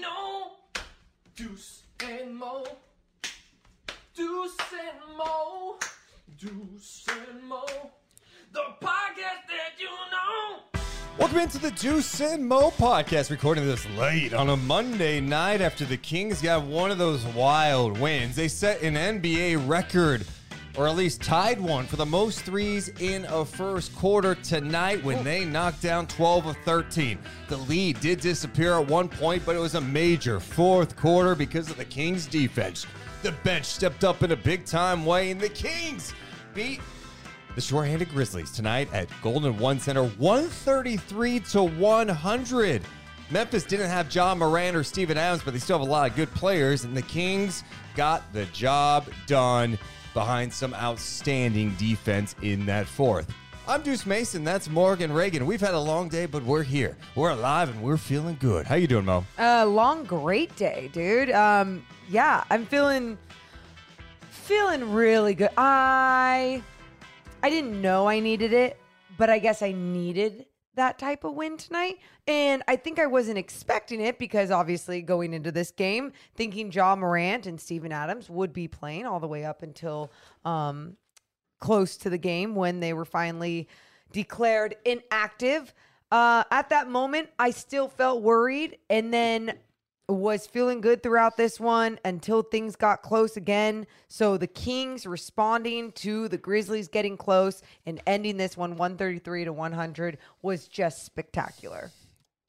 Know. Deuce and Mo. Deuce and Mo. Deuce and Mo. The podcast that you know. Welcome into the Deuce and Mo podcast, recording this late on a Monday night after the Kings got one of those wild wins. They set an NBA record, or at least tied one, for the most threes in a first quarter tonight when oh. they knocked down 12 of 13. The lead did disappear at one point, but it was a major fourth quarter because of the Kings' defense. The bench stepped up in a big time way, and the Kings beat the short-handed Grizzlies tonight at Golden One Center, 133 to 100. Memphis didn't have Ja Morant or Steven Adams, but they still have a lot of good players, and the Kings got the job done behind some outstanding defense in that fourth. I'm Deuce Mason. That's Morgan Reagan. We've had a long day, but we're here. We're alive and we're feeling good. How you doing, Mo? Uh, long great day, dude. Um, yeah, I'm feeling feeling really good. I I didn't know I needed it, but I guess I needed that type of win tonight. And I think I wasn't expecting it because obviously going into this game, thinking Ja Morant and Steven Adams would be playing all the way up until um, close to the game when they were finally declared inactive. Uh, at that moment, I still felt worried. And then was feeling good throughout this one until things got close again. So the Kings responding to the Grizzlies getting close and ending this one 133 to 100 was just spectacular.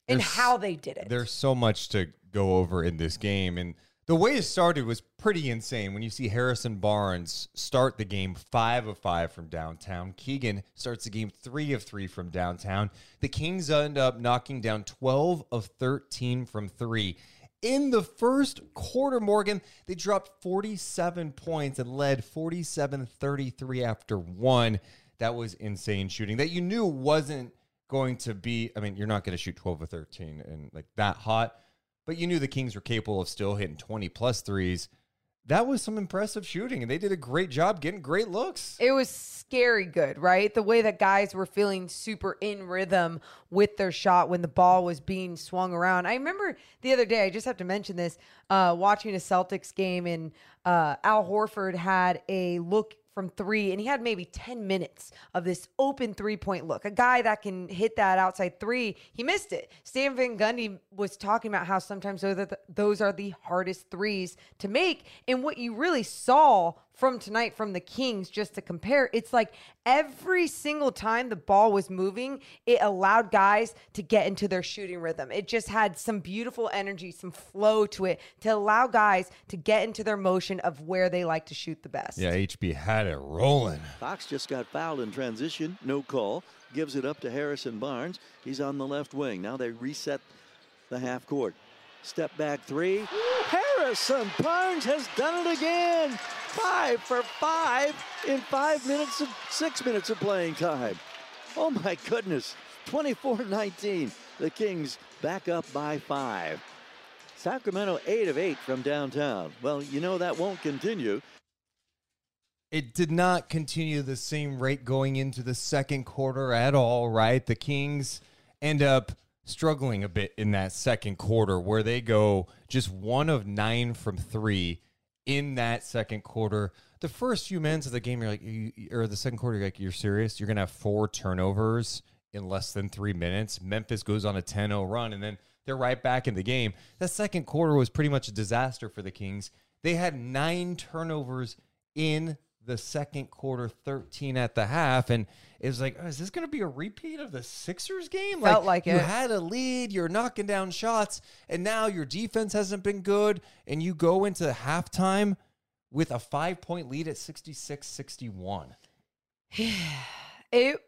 And how they did it. There's so much to go over in this game. And the way it started was pretty insane. When you see Harrison Barnes start the game five of five from downtown, Keegan starts the game three of three from downtown. The Kings end up knocking down 12 of 13 from three. In the first quarter, Morgan, they dropped 47 points and led 47 33 after one. That was insane shooting that you knew wasn't going to be. I mean, you're not going to shoot 12 or 13 and like that hot, but you knew the Kings were capable of still hitting 20 plus threes. That was some impressive shooting, and they did a great job getting great looks. It was scary good, right? The way that guys were feeling super in rhythm with their shot when the ball was being swung around. I remember the other day, I just have to mention this, uh, watching a Celtics game, and uh, Al Horford had a look from three, and he had maybe 10 minutes of this open three point look. A guy that can hit that outside three, he missed it. Stan Van Gundy was talking about how sometimes those are the, those are the hardest threes to make. And what you really saw from tonight from the Kings, just to compare, it's like every single time the ball was moving, it allowed guys to get into their shooting rhythm. It just had some beautiful energy, some flow to it to allow guys to get into their motion of where they like to shoot the best. Yeah, HB had it rolling. Fox just got fouled in transition. No call. Gives it up to Harrison Barnes. He's on the left wing. Now they reset the half court. Step back three. Harrison Barnes has done it again. Five for five in five minutes of six minutes of playing time. Oh my goodness. 24 19. The Kings back up by five. Sacramento, eight of eight from downtown. Well, you know that won't continue. It did not continue the same rate going into the second quarter at all, right? The Kings end up struggling a bit in that second quarter where they go just one of nine from three in that second quarter. The first few minutes of the game, you're like, you, or the second quarter, you're like, you're serious? You're going to have four turnovers in less than three minutes. Memphis goes on a 10 0 run, and then they're right back in the game. That second quarter was pretty much a disaster for the Kings. They had nine turnovers in the second quarter, 13 at the half. And it was like, oh, is this going to be a repeat of the Sixers game? Felt like you it. had a lead, you're knocking down shots, and now your defense hasn't been good. And you go into halftime with a five point lead at 66 61. it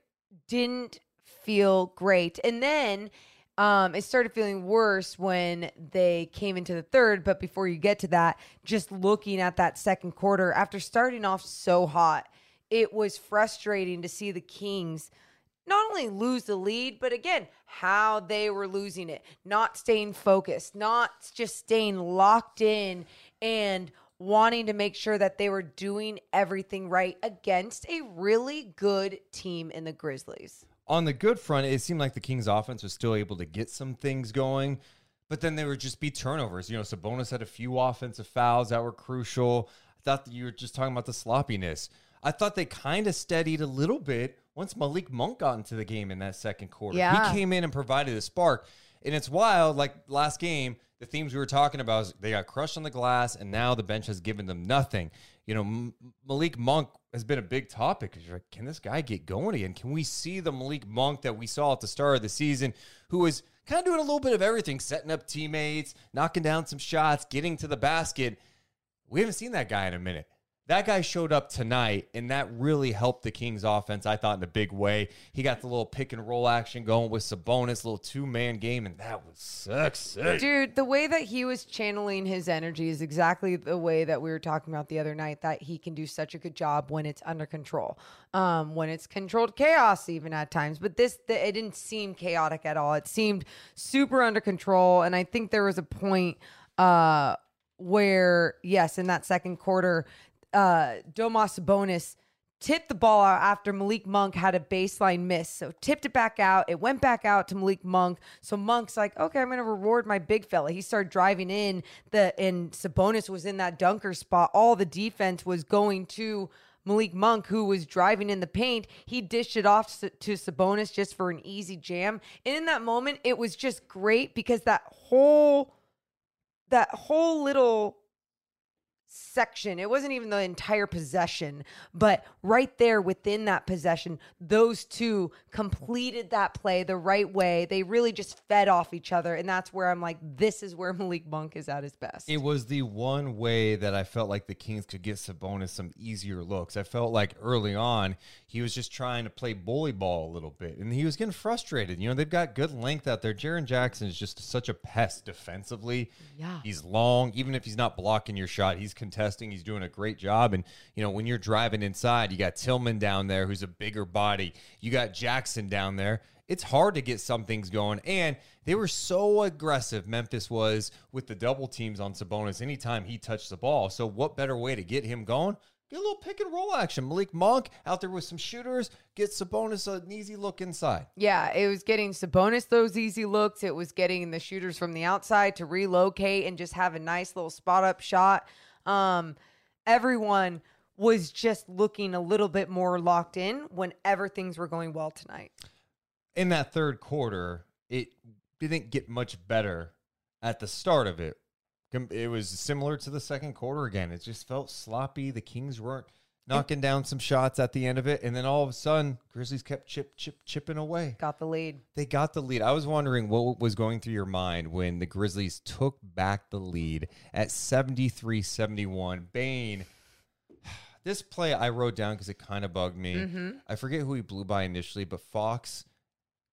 didn't feel great. And then um, it started feeling worse when they came into the third. But before you get to that, just looking at that second quarter, after starting off so hot, it was frustrating to see the Kings not only lose the lead, but again, how they were losing it, not staying focused, not just staying locked in and wanting to make sure that they were doing everything right against a really good team in the Grizzlies. on the good front, it seemed like the Kings offense was still able to get some things going, but then there would just be turnovers. You know, Sabonis had a few offensive fouls that were crucial. I thought that you were just talking about the sloppiness. I thought they kind of steadied a little bit once Malik Monk got into the game in that second quarter. Yeah. He came in and provided a spark. And it's wild, like last game, the themes we were talking about is they got crushed on the glass, and now the bench has given them nothing. You know, M- Malik Monk has been a big topic. You're like, can this guy get going again? Can we see the Malik Monk that we saw at the start of the season, who was kind of doing a little bit of everything, setting up teammates, knocking down some shots, getting to the basket? We haven't seen that guy in a minute. That guy showed up tonight, and that really helped the Kings offense, I thought, in a big way. He got the little pick and roll action going with Sabonis, little two man game, and that was sexy. Dude, the way that he was channeling his energy is exactly the way that we were talking about the other night that he can do such a good job when it's under control. Um, when it's controlled chaos even at times. But this the, it didn't seem chaotic at all. It seemed super under control and I think there was a point uh where yes, in that second quarter uh Domas Sabonis tipped the ball out after Malik Monk had a baseline miss. So tipped it back out. It went back out to Malik Monk. So Monk's like, okay, I'm gonna reward my big fella. He started driving in the and Sabonis was in that dunker spot. All the defense was going to Malik Monk, who was driving in the paint, he dished it off to Sabonis just for an easy jam. And in that moment, it was just great because that whole that whole little section. It wasn't even the entire possession, but right there within that possession, those two completed that play the right way. They really just fed off each other. And that's where I'm like, this is where Malik Monk is at his best. It was the one way that I felt like the Kings could get Sabonis some easier looks. I felt like early on he was just trying to play bully ball a little bit, and he was getting frustrated. You know, they've got good length out there. Jaren Jackson is just such a pest defensively. Yeah. he's long. Even if he's not blocking your shot, he's contesting. He's doing a great job. And you know, when you're driving inside, you got Tillman down there, who's a bigger body. You got Jackson down there it's hard to get some things going. And they were so aggressive, Memphis was, with the double teams on Sabonis anytime he touched the ball. So, what better way to get him going? Get a little pick and roll action. Malik Monk out there with some shooters, get Sabonis an easy look inside. Yeah, it was getting Sabonis those easy looks. It was getting the shooters from the outside to relocate and just have a nice little spot up shot. Um, everyone was just looking a little bit more locked in whenever things were going well tonight. In that third quarter, it didn't get much better at the start of it. It was similar to the second quarter again. It just felt sloppy. The Kings weren't knocking down some shots at the end of it. And then all of a sudden, Grizzlies kept chip, chip, chipping away. Got the lead. They got the lead. I was wondering what was going through your mind when the Grizzlies took back the lead at 73 71. Bane, this play I wrote down because it kind of bugged me. Mm-hmm. I forget who he blew by initially, but Fox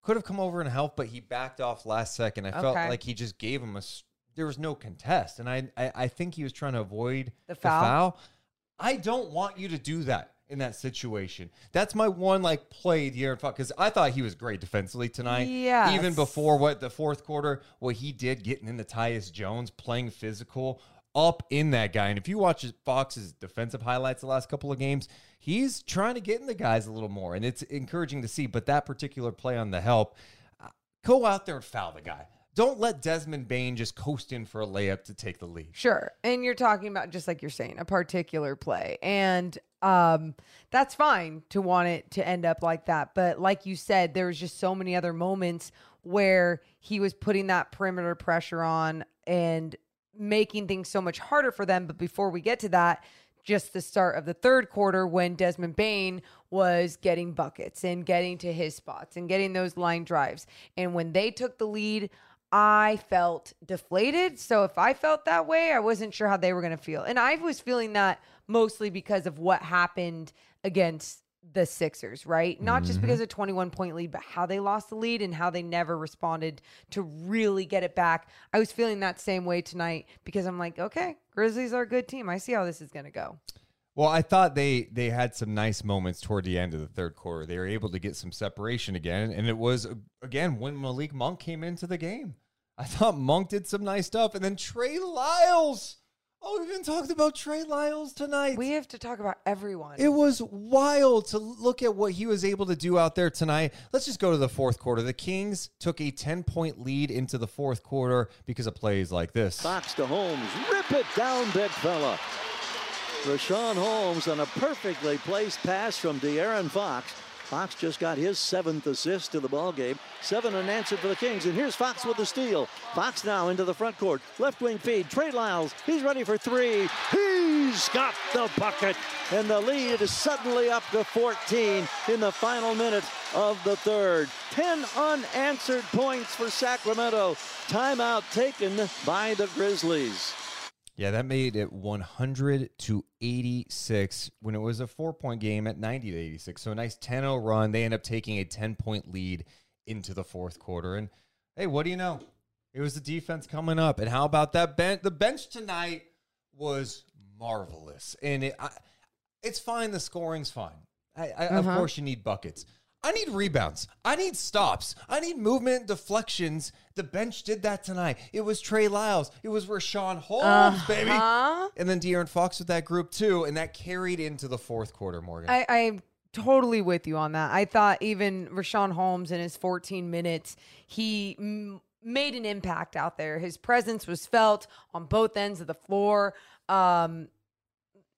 could have come over and helped, but he backed off last second. I felt like he just gave him a. There was no contest, and I, I I think he was trying to avoid The foul? I don't want you to do that in that situation. That's my one like play here because I thought he was great defensively tonight. Yes. Even before what the fourth quarter, what he did getting into Tyus Jones, playing physical up in that guy. And if you watch Fox's defensive highlights the last couple of games, he's trying to get in the guys a little more, and it's encouraging to see. But that particular play on the help, uh, go out there and foul the guy. Don't let Desmond Bane just coast in for a layup to take the lead. Sure. And you're talking about just like you're saying, a particular play. And um that's fine to want it to end up like that. But like you said, there was just so many other moments where he was putting that perimeter pressure on and making things so much harder for them. But before we get to that, just the start of the third quarter when Desmond Bane was getting buckets and getting to his spots and getting those line drives. And when they took the lead, I felt deflated. So if I felt that way, I wasn't sure how they were going to feel. And I was feeling that mostly because of what happened against the Sixers, right? Not just mm-hmm. because of 21 point lead, but how they lost the lead and how they never responded to really get it back. I was feeling that same way tonight because I'm like, okay, Grizzlies are a good team. I see how this is going to go. Well, I thought they they had some nice moments toward the end of the third quarter. They were able to get some separation again, and it was again when Malik Monk came into the game. I thought Monk did some nice stuff, and then Trey Lyles. Oh, we've even talked about Trey Lyles tonight. We have to talk about everyone. It was wild to look at what he was able to do out there tonight. Let's just go to the fourth quarter. The Kings took a 10 point lead into the fourth quarter because of plays like this. Fox to Holmes. Rip it down, big fella. Richaun Holmes on a perfectly placed pass from De'Aaron Fox. Fox just got his seventh assist to the ball game. Seven unanswered for the Kings. And here's Fox with the steal. Fox now into the front court. Left wing feed. Trey Lyles. He's ready for three. He's got the bucket. And the lead is suddenly up to 14 in the final minute of the third. 10 unanswered points for Sacramento. Timeout taken by the Grizzlies. Yeah, that made it 100 to 86 when it was a four point game at 90 to 86. So a nice 10 0 run. They end up taking a 10 point lead into the fourth quarter. And hey, what do you know? It was the defense coming up. And how about that bench? The bench tonight was marvelous. And it, I, it's fine. The scoring's fine. I, I, Of uh-huh. course, you need buckets. I need rebounds. I need stops. I need movement, deflections. The bench did that tonight. It was Trey Lyles. It was Richaun Holmes, baby. And then De'Aaron Fox with that group too. And that carried into the fourth quarter, Morgan. I, I'm totally with you on that. I thought even Richaun Holmes in his 14 minutes, he m- made an impact out there. His presence was felt on both ends of the floor. Um,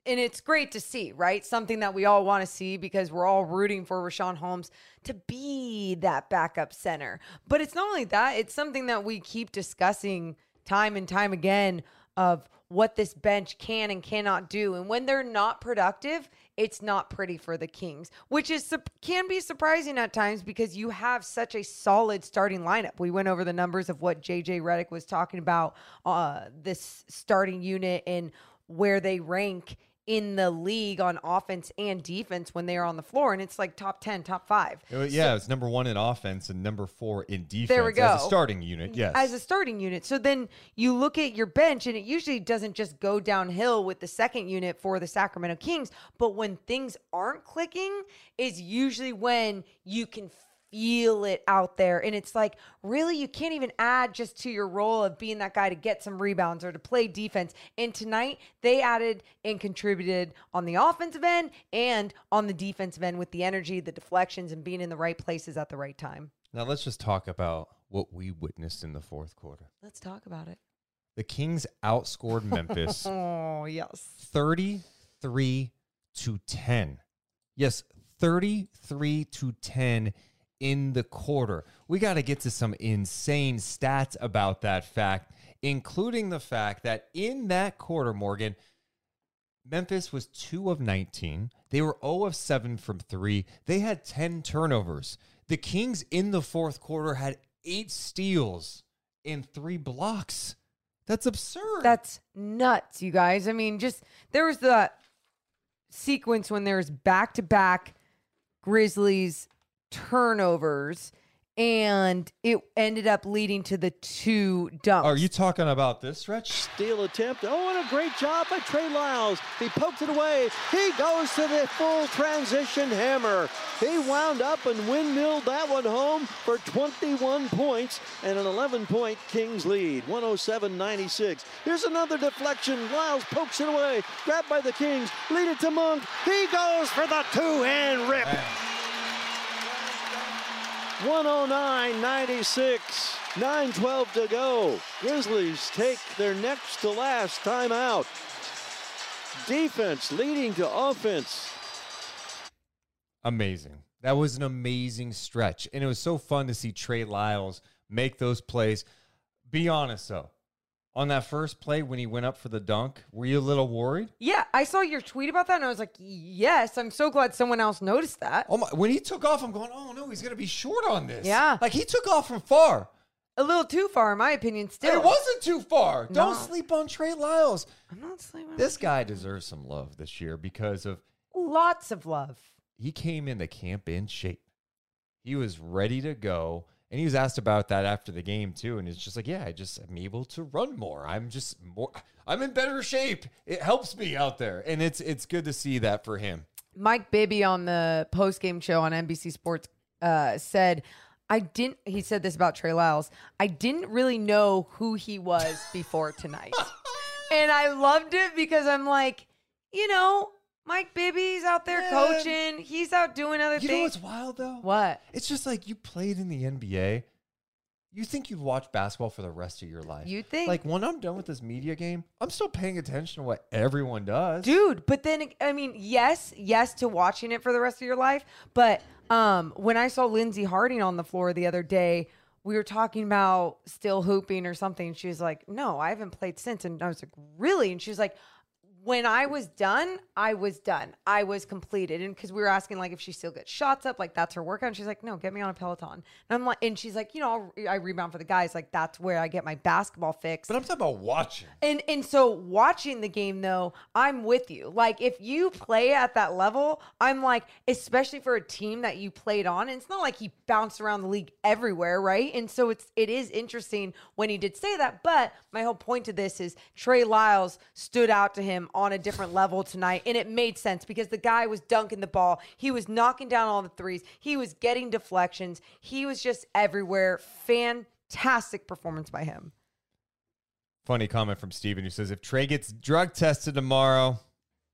and it's great to see, right? Something that we all want to see because we're all rooting for Richaun Holmes to be that backup center. But it's not only that, it's something that we keep discussing time and time again of what this bench can and cannot do. And when they're not productive, it's not pretty for the Kings, which is can be surprising at times because you have such a solid starting lineup. We went over the numbers of what JJ Redick was talking about uh, this starting unit and where they rank in the league on offense and defense when they are on the floor, and it's like top ten, top five. It yeah, it's number one in offense and number four in defense. There we go. As a starting unit, yes. as a starting unit. So then you look at your bench, and it usually doesn't just go downhill with the second unit for the Sacramento Kings. But when things aren't clicking, is usually when you can feel it out there. And it's like, really, you can't even add just to your role of being that guy to get some rebounds or to play defense. And tonight, they added and contributed on the offensive end and on the defensive end with the energy, the deflections, and being in the right places at the right time. now let's just talk about what we witnessed in the fourth quarter. Let's talk about it. The Kings outscored Memphis Oh, yes. 33 to 10. Yes, 33 to 10 in the quarter. We got to get to some insane stats about that fact, including the fact that in that quarter, Morgan, Memphis was 2 of 19. They were 0 of 7 from 3. They had 10 turnovers. The Kings in the fourth quarter had 8 steals and 3 blocks. That's absurd. That's nuts, you guys. I mean, just there was the sequence when there was back to back Grizzlies turnovers and it ended up leading to the two dunks. Are you talking about this stretch? Steal attempt. Oh, and a great job by Trey Lyles. He poked it away. He goes to the full transition hammer. He wound up and windmilled that one home for 21 points and an 11 point Kings lead. 107 96. Here's another deflection. Lyles pokes it away. Grabbed by the Kings. Lead it to Monk. He goes for the two hand rip. 109 96. 9-12 to go. Grizzlies take their next to last timeout. Defense leading to offense. Amazing. That was an amazing stretch. And it was so fun to see Trey Lyles make those plays. Be honest though. On that first play when he went up for the dunk, were you a little worried? Yeah, I saw your tweet about that and I was like, yes, I'm so glad someone else noticed that. Oh my, when he took off, I'm going, oh no, he's gonna be short on this. Yeah. Like he took off from far. A little too far, in my opinion, still. It wasn't too far. No. Don't sleep on Trey Lyles. I'm not sleeping. This guy deserves some love this year because of Lots of love. he came into camp in shape. He was ready to go. And he was asked about that after the game too. And it's just like, yeah, I just am able to run more. I'm just more I'm in better shape. It helps me out there. And it's it's good to see that for him. Mike Bibby on the post game show on NBC Sports uh, said, I didn't, he said this about Trey Lyles. I didn't really know who he was before tonight. and I loved it because I'm like, you know, Mike Bibby's out there Man. coaching. He's out doing other things. You know what's wild though? what? It's just like you played in the NBA. You think you'd watch basketball for the rest of your life. You think? Like when I'm done with this media game, I'm still paying attention to what everyone does. dude but then i mean yes yes to watching it for the rest of your life but um when i saw lindsey harding on the floor the other day we were talking about still hooping or something she was like no i haven't played since and i was like really and she was like when I was done, I was done. I was completed. And because we were asking like if she still gets shots up, like that's her workout. And she's like, no, get me on a Peloton. And I'm like, and she's like, you know, I'll, I rebound for the guys. Like that's where I get my basketball fix. But I'm talking about watching. And and so watching the game though, I'm with you. Like if you play at that level, I'm like, especially for a team that you played on, and it's not like he bounced around the league everywhere, right? And so it's it is interesting when he did say that. But my whole point to this is Trey Lyles stood out to him on a different level tonight, and it made sense because the guy was dunking the ball, he was knocking down all the threes, he was getting deflections, he was just everywhere. Fantastic performance by him. Funny comment from Steven who says if Trey gets drug tested tomorrow,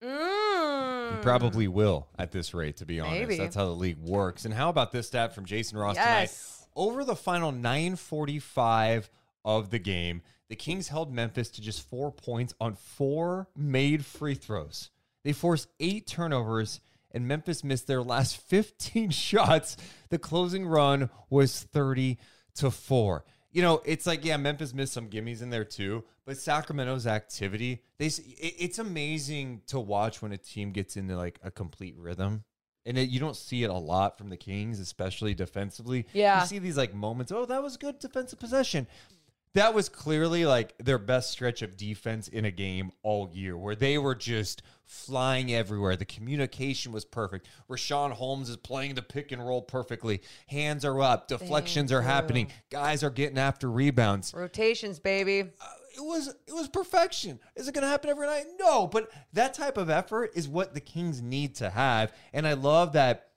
Mm. he probably will at this rate, to be honest. Maybe. That's how the league works. And how about this stat from Jason Ross Yes. tonight? Over the final 945 of the game, the Kings held Memphis to just four points on four made free throws. They forced eight turnovers, and Memphis missed their last 15 shots. The closing run was 30 to 4. You know, it's like, yeah, Memphis missed some gimmies in there too, but Sacramento's activity, they it- it's amazing to watch when a team gets into like a complete rhythm. And it, you don't see it a lot from the Kings, especially defensively. Yeah. You see these like moments, oh, that was good defensive possession. That was clearly like their best stretch of defense in a game all year, where they were just flying everywhere. The communication was perfect. Richaun Holmes is playing the pick and roll perfectly. Hands are up, deflections are happening, guys are getting after rebounds. Rotations, baby. Uh, It was it was perfection. Is it going to happen every night? No, but that type of effort is what the Kings need to have, and I love that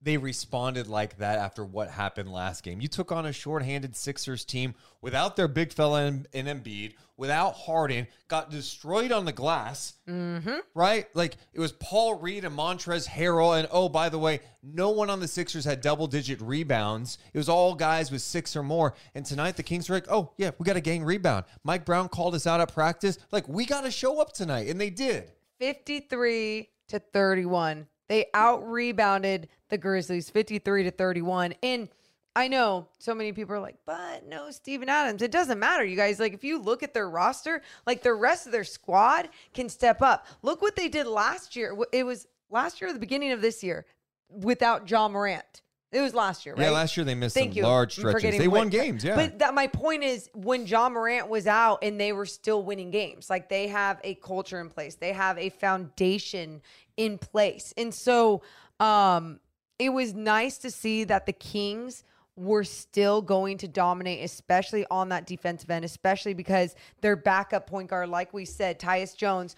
they responded like that after what happened last game. You took on a shorthanded Sixers team without their big fella in, in Embiid, without Harden, got destroyed on the glass, mm-hmm. right? Like it was Paul Reed and Montrezl Harrell, and oh, by the way, no one on the Sixers had double digit rebounds. It was all guys with six or more. And tonight the Kings were like, oh yeah, we got a gang rebound. Mike Brown called us out at practice, like we got to show up tonight, and they did. 53 to 31. They out rebounded the Grizzlies 53 to 31. And I know so many people are like, but no, Steven Adams. It doesn't matter, you guys. Like, if you look at their roster, like the rest of their squad can step up. Look what they did last year. It was last year the beginning of this year without Ja Morant. It was last year, right? Yeah, last year they missed Thank some you. large stretches. They won games, yeah. But that my point is when Ja Morant was out and they were still winning games, like they have a culture in place. They have a foundation in place. And so um it was nice to see that the Kings were still going to dominate, especially on that defensive end, especially because their backup point guard, like we said, Tyus Jones,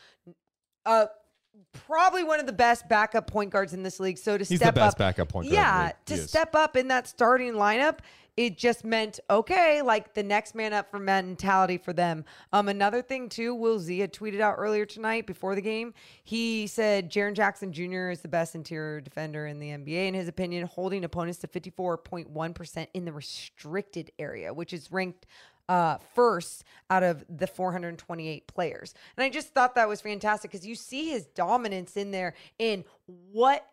uh, probably one of the best backup point guards in this league. So to He's step the best up, backup point guard in yeah, to step up in that starting lineup, it just meant okay, like the next man up for mentality for them. Um, another thing too, Will Z had tweeted out earlier tonight before the game. He said Jaren Jackson Jr. is the best interior defender in the NBA in his opinion, holding opponents to fifty four point one percent in the restricted area, which is ranked uh, first out of the 428 players. And I just thought that was fantastic because you see his dominance in there in what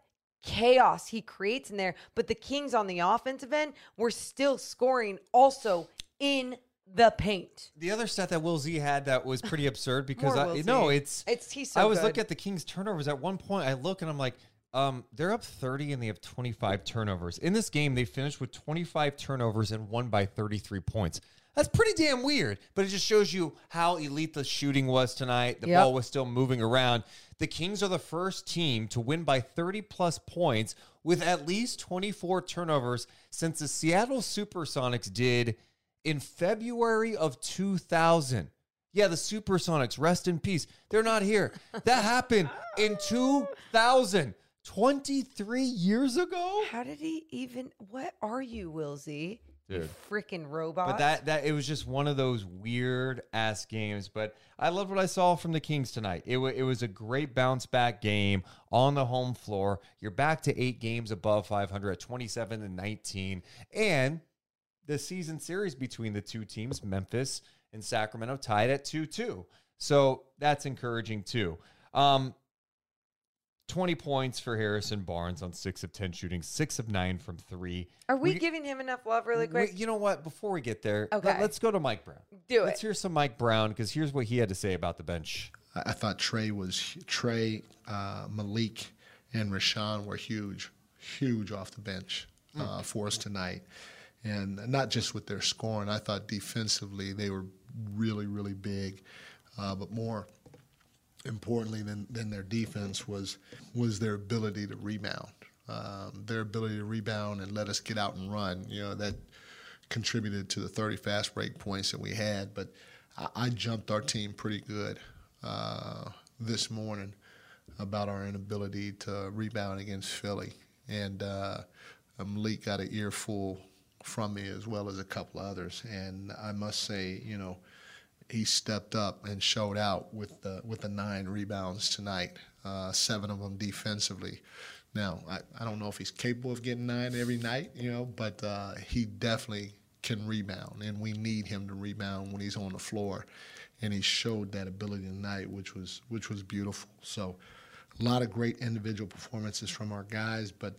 chaos he creates in there. But the Kings on the offensive end were still scoring also in the paint. The other stat that Will Z had that was pretty absurd because I no, it's It's- he's so I was looking at the Kings turnovers at one point. I look and I'm like, um, they're up 30 and they have 25 turnovers. In this game, they finished with 25 turnovers and won by 33 points. That's pretty damn weird, but it just shows you how elite the shooting was tonight. The Yep. ball was still moving around. The Kings are the first team to win by 30 plus points with at least 24 turnovers since the Seattle Supersonics did in February of 2000. Yeah, the Supersonics, rest in peace. They're not here. That happened in 2000, 23 years ago. How did he even? What are you? You Dude. freaking robot. But that that it was just one of those weird ass games. But I loved what I saw from the Kings tonight. It wa it was a great bounce back game on the home floor. You're back to eight games above 500 at 27 and 19, and the season series between the two teams, Memphis and Sacramento, tied at two two. So that's encouraging too. Um, 20 points for Harrison Barnes on six of 10 shooting, six of nine from three. are we, we- giving him enough love really quick? Wait, you know what? Before we get there, Okay. let, us go to Mike Brown. Do it. Let's hear some Mike Brown because here's what he had to say about the bench. I, I thought Trey was Trey, uh, Malik, and Richaun were huge, huge off the bench uh, for us tonight, and not just with their scoring. I thought defensively they were really, really big, uh, but more importantly than, than their defense was was their ability to rebound. Um, their ability to rebound and let us get out and run. You know that contributed to the 30 fast break points that we had. But I, I jumped our team pretty good uh, this morning about our inability to rebound against Philly, and uh, Malik got an earful from me as well as a couple others. And I must say, you know he stepped up and showed out with the with the nine rebounds tonight, uh, seven of them defensively. Now I, I don't know if he's capable of getting nine every night, you know, but uh, he definitely can rebound, and we need him to rebound when he's on the floor, and he showed that ability tonight, which was which was beautiful. So, a lot of great individual performances from our guys, but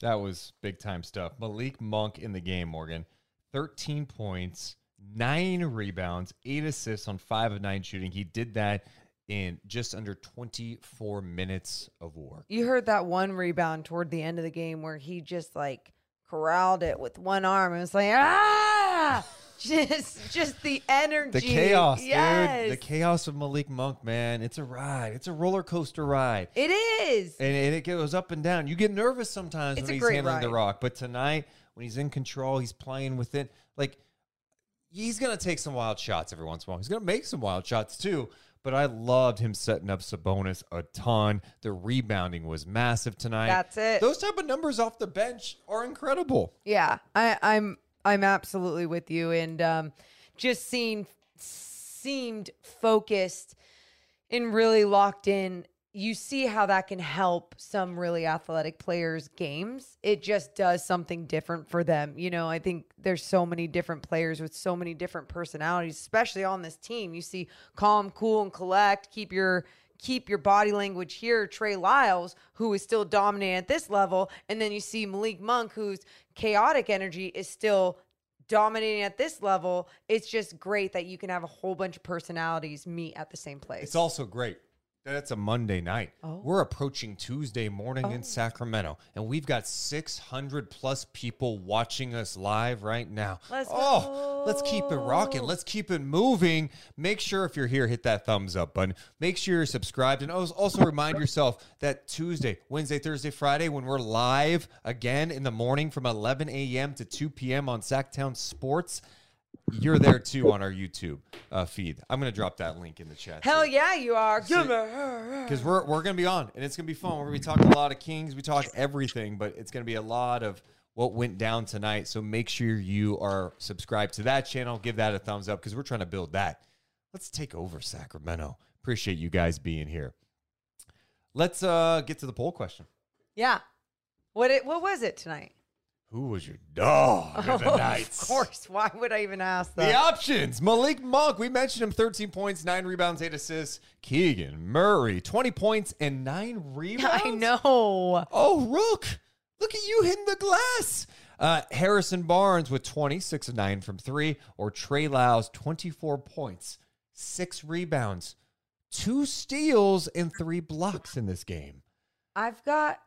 That was big time stuff. Malik Monk in the game, Morgan. 13 points, nine rebounds, eight assists on five of nine shooting. He did that in just under 24 minutes of work. You heard that one rebound toward the end of the game where he just like corralled it with one arm and was like, ah, just just the energy, The chaos, yes. dude. The chaos of Malik Monk, man. It's a ride. It's a roller coaster ride. It is. and, and it goes up and down. You get nervous sometimes It's when he's handling the rock, but tonight when he's in control, he's playing with it. Like he's gonna take some wild shots every once in a while. He's gonna make some wild shots too. But I loved him setting up Sabonis a ton. The rebounding was massive tonight. That's it. Those type of numbers off the bench are incredible. Yeah, I, I'm I'm absolutely with you, and um, just seemed seemed focused and really locked in. You see how that can help some really athletic players' games. It just does something different for them. You know, I think there's so many different players with so many different personalities, especially on this team. You see calm, cool, and collect. Keep your keep your body language here. Trey Lyles, who is still dominating at this level, and then you see Malik Monk, whose chaotic energy is still dominating at this level. It's just great that you can have a whole bunch of personalities meet at the same place. It's also great That's a Monday night. Oh. We're approaching Tuesday morning in oh. Sacramento, and we've got 600 plus people watching us live right now. Let's oh, let's keep it rocking. Let's keep it moving. Make sure if you're here, hit that thumbs up button. Make sure you're subscribed, and also also remind yourself that Tuesday, Wednesday, Thursday, Friday, when we're live again in the morning from 11 a.m. to 2 p.m. on Sactown Sports. You're there too on our YouTube uh, feed. I'm gonna drop that link in the chat. Hell too yeah, you are. because we're we're gonna be on and it's gonna be fun. We're gonna be talking a lot of Kings. We talk everything, but it's gonna be a lot of what went down tonight. So make sure you are subscribed to that channel. Give that a thumbs up because we're trying to build that. Let's take over Sacramento. Appreciate you guys being here. Let's uh get to the poll question. Yeah. What it what was it tonight? Who was your dog of the night? Of course. Why would I even ask that? The options Malik Monk, we mentioned him 13 points, 9 rebounds, 8 assists. Keegan Murray, 20 points and 9 rebounds. I know. Oh, Rook, look at you hitting the glass. Uh, Harrison Barnes with 20, 6 of 9 from 3, or Trey Lyles, 24 points, 6 rebounds, 2 steals, and 3 blocks in this game. I've got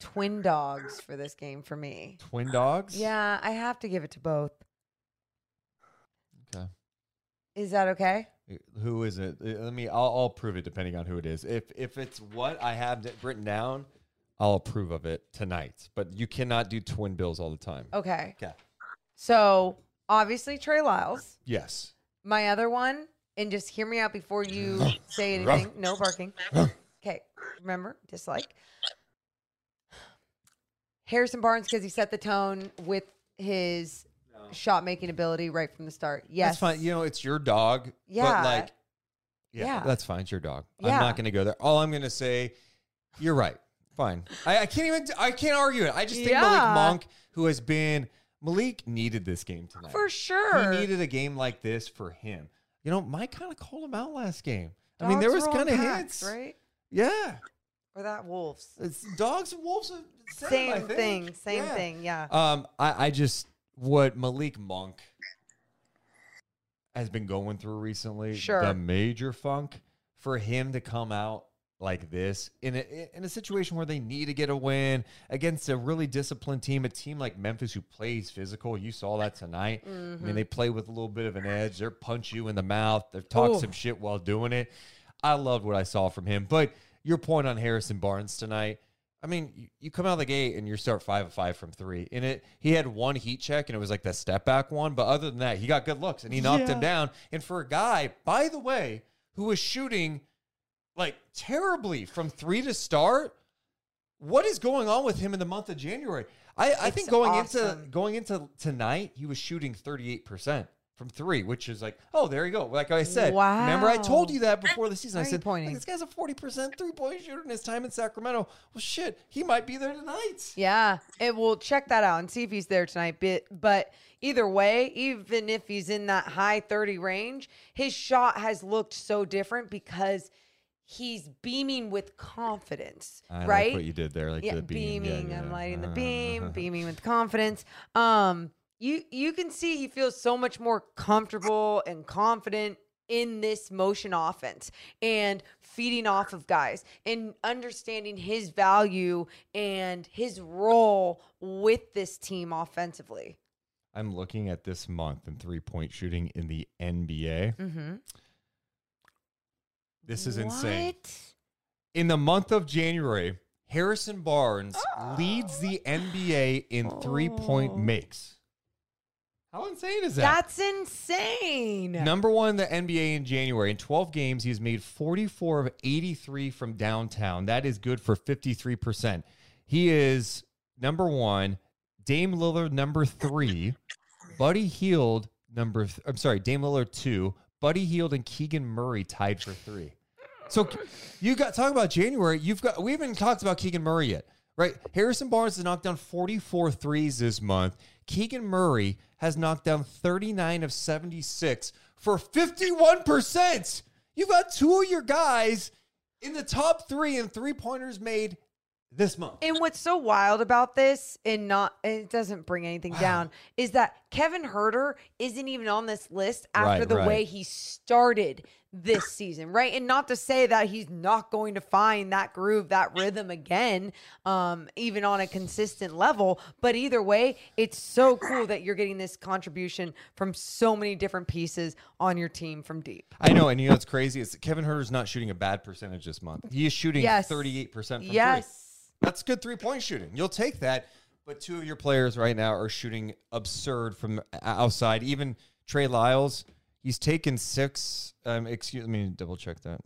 twin dogs for this game for me. Twin dogs? Yeah, I have to give it to both. Okay. Is that okay? Who is it? Uh, Let me. I'll, I'll prove it depending on who it is. If if it's what I have written down, I'll approve of it tonight. But you cannot do twin bills all the time. Okay. Okay. So obviously Trey Lyles. Yes. My other one, and just hear me out before you say anything. No barking. Okay. Remember, dislike. Harrison Barnes because he set the tone with his shot making ability right from the start. Yes. That's fine. You know, it's your dog. Yeah. But like, yeah, Yeah. that's fine. It's your dog. Yeah. I'm not going to go there. All I'm going to say, you're right. Fine. I, I can't even. I can't argue it. I just think Malik Yeah. Monk, who has been Malik, needed this game tonight. For sure. He needed a game like this for him. You know, Mike kind of called him out last game. I mean, there Dogs was roll in kind of packs, hints, right? Yeah. Or that wolves. It's dogs and wolves. Are Same thing. Same Yeah. thing. Yeah. Um, I, I just what Malik Monk has been going through recently. Sure. the major funk for him to come out like this in a in a situation where they need to get a win against a really disciplined team, a team like Memphis who plays physical. You saw that tonight. I Mm-hmm. mean, they play with a little bit of an edge. They're punch you in the mouth. They've talked Ooh. some shit while doing it. I loved what I saw from him. But your point on Harrison Barnes tonight. I mean, you, you come out of the gate and you start five of five from three. And it he had one heat check and it was like the step back one. But other than that, he got good looks and he knocked him down. And for a guy, by the way, who was shooting like terribly from three to start, what is going on with him in the month of January? I, I think It's going into going into tonight, he was shooting 38% from three, which is like, oh, there you go. Like I said, wow. remember I told you that before the season. I said, pointing? this guy's a 40% three point shooter in his time in Sacramento. Well, shit, he might be there tonight. Yeah, it will check that out and see if he's there tonight. But, but either way, even if he's in that high 30 range, his shot has looked so different because he's beaming with confidence, I right? like what you did there. Like yeah, the beam. Yeah, beaming. I'm yeah. lighting the Uh, beam, beaming with confidence. Um, you you can see he feels so much more comfortable and confident in this motion offense and feeding off of guys and understanding his value and his role with this team offensively. I'm looking at this month in three point shooting in the NBA. Mm-hmm. This is insane. In the month of January, Harrison Barnes leads the NBA in three point makes. How insane is that? That's insane. Number one in the NBA in January. In 12 games, he's made 44 of 83 from downtown. That is good for 53%. He is number one. Dame Lillard, number three. Buddy Hield, number, th- I'm sorry, Dame Lillard, two. Buddy Hield and Keegan Murray tied for three. So you got talk about January. You've got we haven't talked about Keegan Murray yet, right? Harrison Barnes has knocked down 44 threes this month. Keegan Murray has knocked down 39 of 76 for 51%. You've got two of your guys in the top three in three pointers made this month. And what's so wild about this, and not it doesn't bring anything down, is that Kevin Huerter isn't even on this list after Right, the right. way he started this season, right? And not to say that he's not going to find that groove, that rhythm again, um, even on a consistent level. But either way, it's so cool that you're getting this contribution from so many different pieces on your team from deep. I know, and you know it's crazy is Kevin Huerter's not shooting a bad percentage this month. He is shooting Yes. 38% from three. Yes. That's good three point shooting. You'll take that. But two of your players right now are shooting absurd from outside. Even Trey Lyles, he's taken six. Um, excuse me, double check that.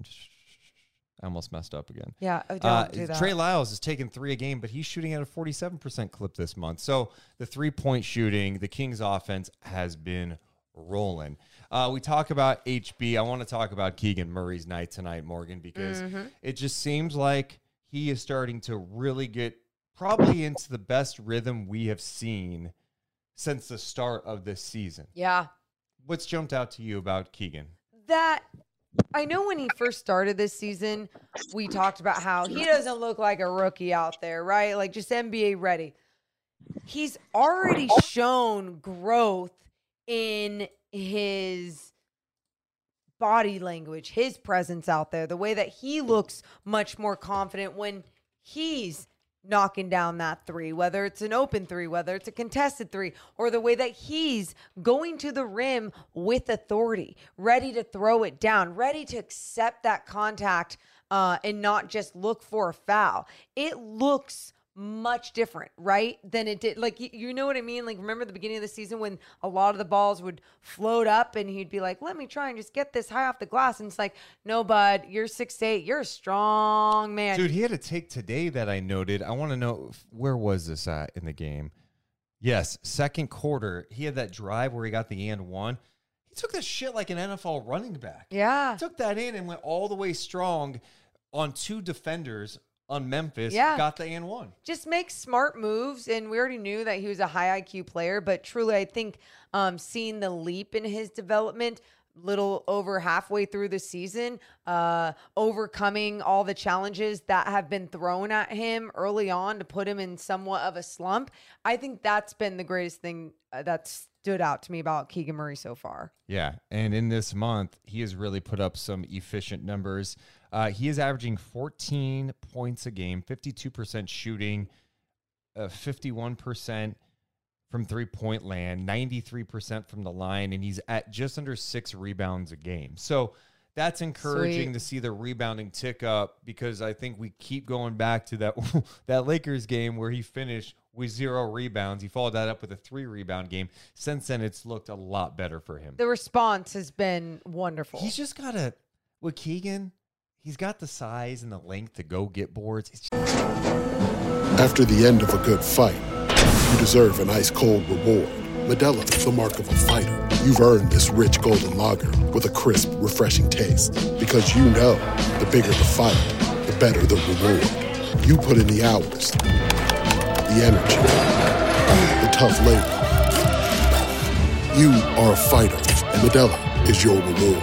I almost messed up again. Yeah, oh, don't Uh, do that. Trey Lyles has taken three a game, but he's shooting at a 47% clip this month. So the three point shooting, the Kings offense has been rolling. Uh, we talk about HB. I want to talk about Keegan Murray's night tonight, Morgan, because Mm-hmm. it just seems like he is starting to really get probably into the best rhythm we have seen since the start of this season. Yeah. What's jumped out to you about Keegan? that I know when he first started this season, we talked about how he doesn't look like a rookie out there, right? Like just NBA ready. He's already shown growth in his body language, his presence out there, the way that he looks much more confident when he's knocking down that three, whether it's an open three, whether it's a contested three, or the way that he's going to the rim with authority, ready to throw it down, ready to accept that contact uh, and not just look for a foul. It looks much different, right? Than it did. Like, you, know what I mean? Like, remember the beginning of the season when a lot of the balls would float up and he'd be like, let me try and just get this high off the glass. And it's like, no, bud, you're six eight. You're a strong man. Dude, he had a take today that I noted. I want to know where was this at in the game? Yes, second quarter. He had that drive where he got the and one. He took that shit like an NFL running back. yeah. Took that in and went all the way strong on two defenders on Memphis. Yeah. Got the and one. just make smart moves. And we already knew that he was a high IQ player, but truly, I think um, seeing the leap in his development, little over halfway through the season, uh, overcoming all the challenges that have been thrown at him early on to put him in somewhat of a slump. I think that's been the greatest thing uh, that stood out to me about Keegan Murray so far. Yeah, and in this month, he has really put up some efficient numbers. Uh, he is averaging 14 points a game, 52% shooting, uh, 51% from three point land, 93% from the line, and he's at just under six rebounds a game. So that's encouraging Sweet. to see the rebounding tick up because I think we keep going back to that that Lakers game where he finished with zero rebounds. He followed that up with a three rebound game. Since then, it's looked a lot better for him. The response has been wonderful. He's just got a with Keegan. He's got the size and the length to go get boards. It's After the end of a good fight, you deserve an ice cold reward. Modelo is the mark of a fighter. You've earned this rich golden lager with a crisp, refreshing taste. Because you know the bigger the fight, the better the reward. You put in the hours, the energy, the tough labor. You are a fighter, and Modelo is your reward.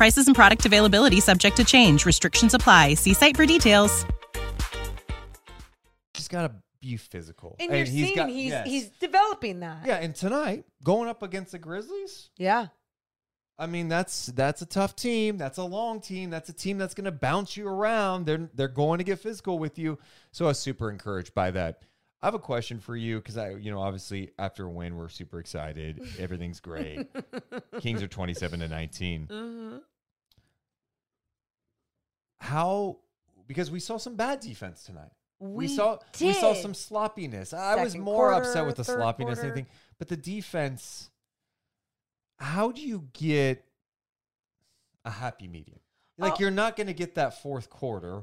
Prices and product availability subject to change. Restrictions apply. See site for details. just got to be physical. and you're he's seeing got- he's yes. he's developing that. yeah. And tonight, going up against the Grizzlies, Yeah. I mean that's that's a tough team. That's a long team. That's a team that's going to bounce you around. They're they're going to get physical with you. So I was super encouraged by that. I have a question for you because I, you know, obviously after a win, we're super excited. Everything's great. Kings are twenty-seven to 19 Mm-hmm. How? Because we saw some bad defense tonight. We, We saw we saw some sloppiness. I was Second more upset with the sloppiness than quarter. anything. But the defense, how do you get a happy medium? Like Oh. you're not going to get that fourth quarter.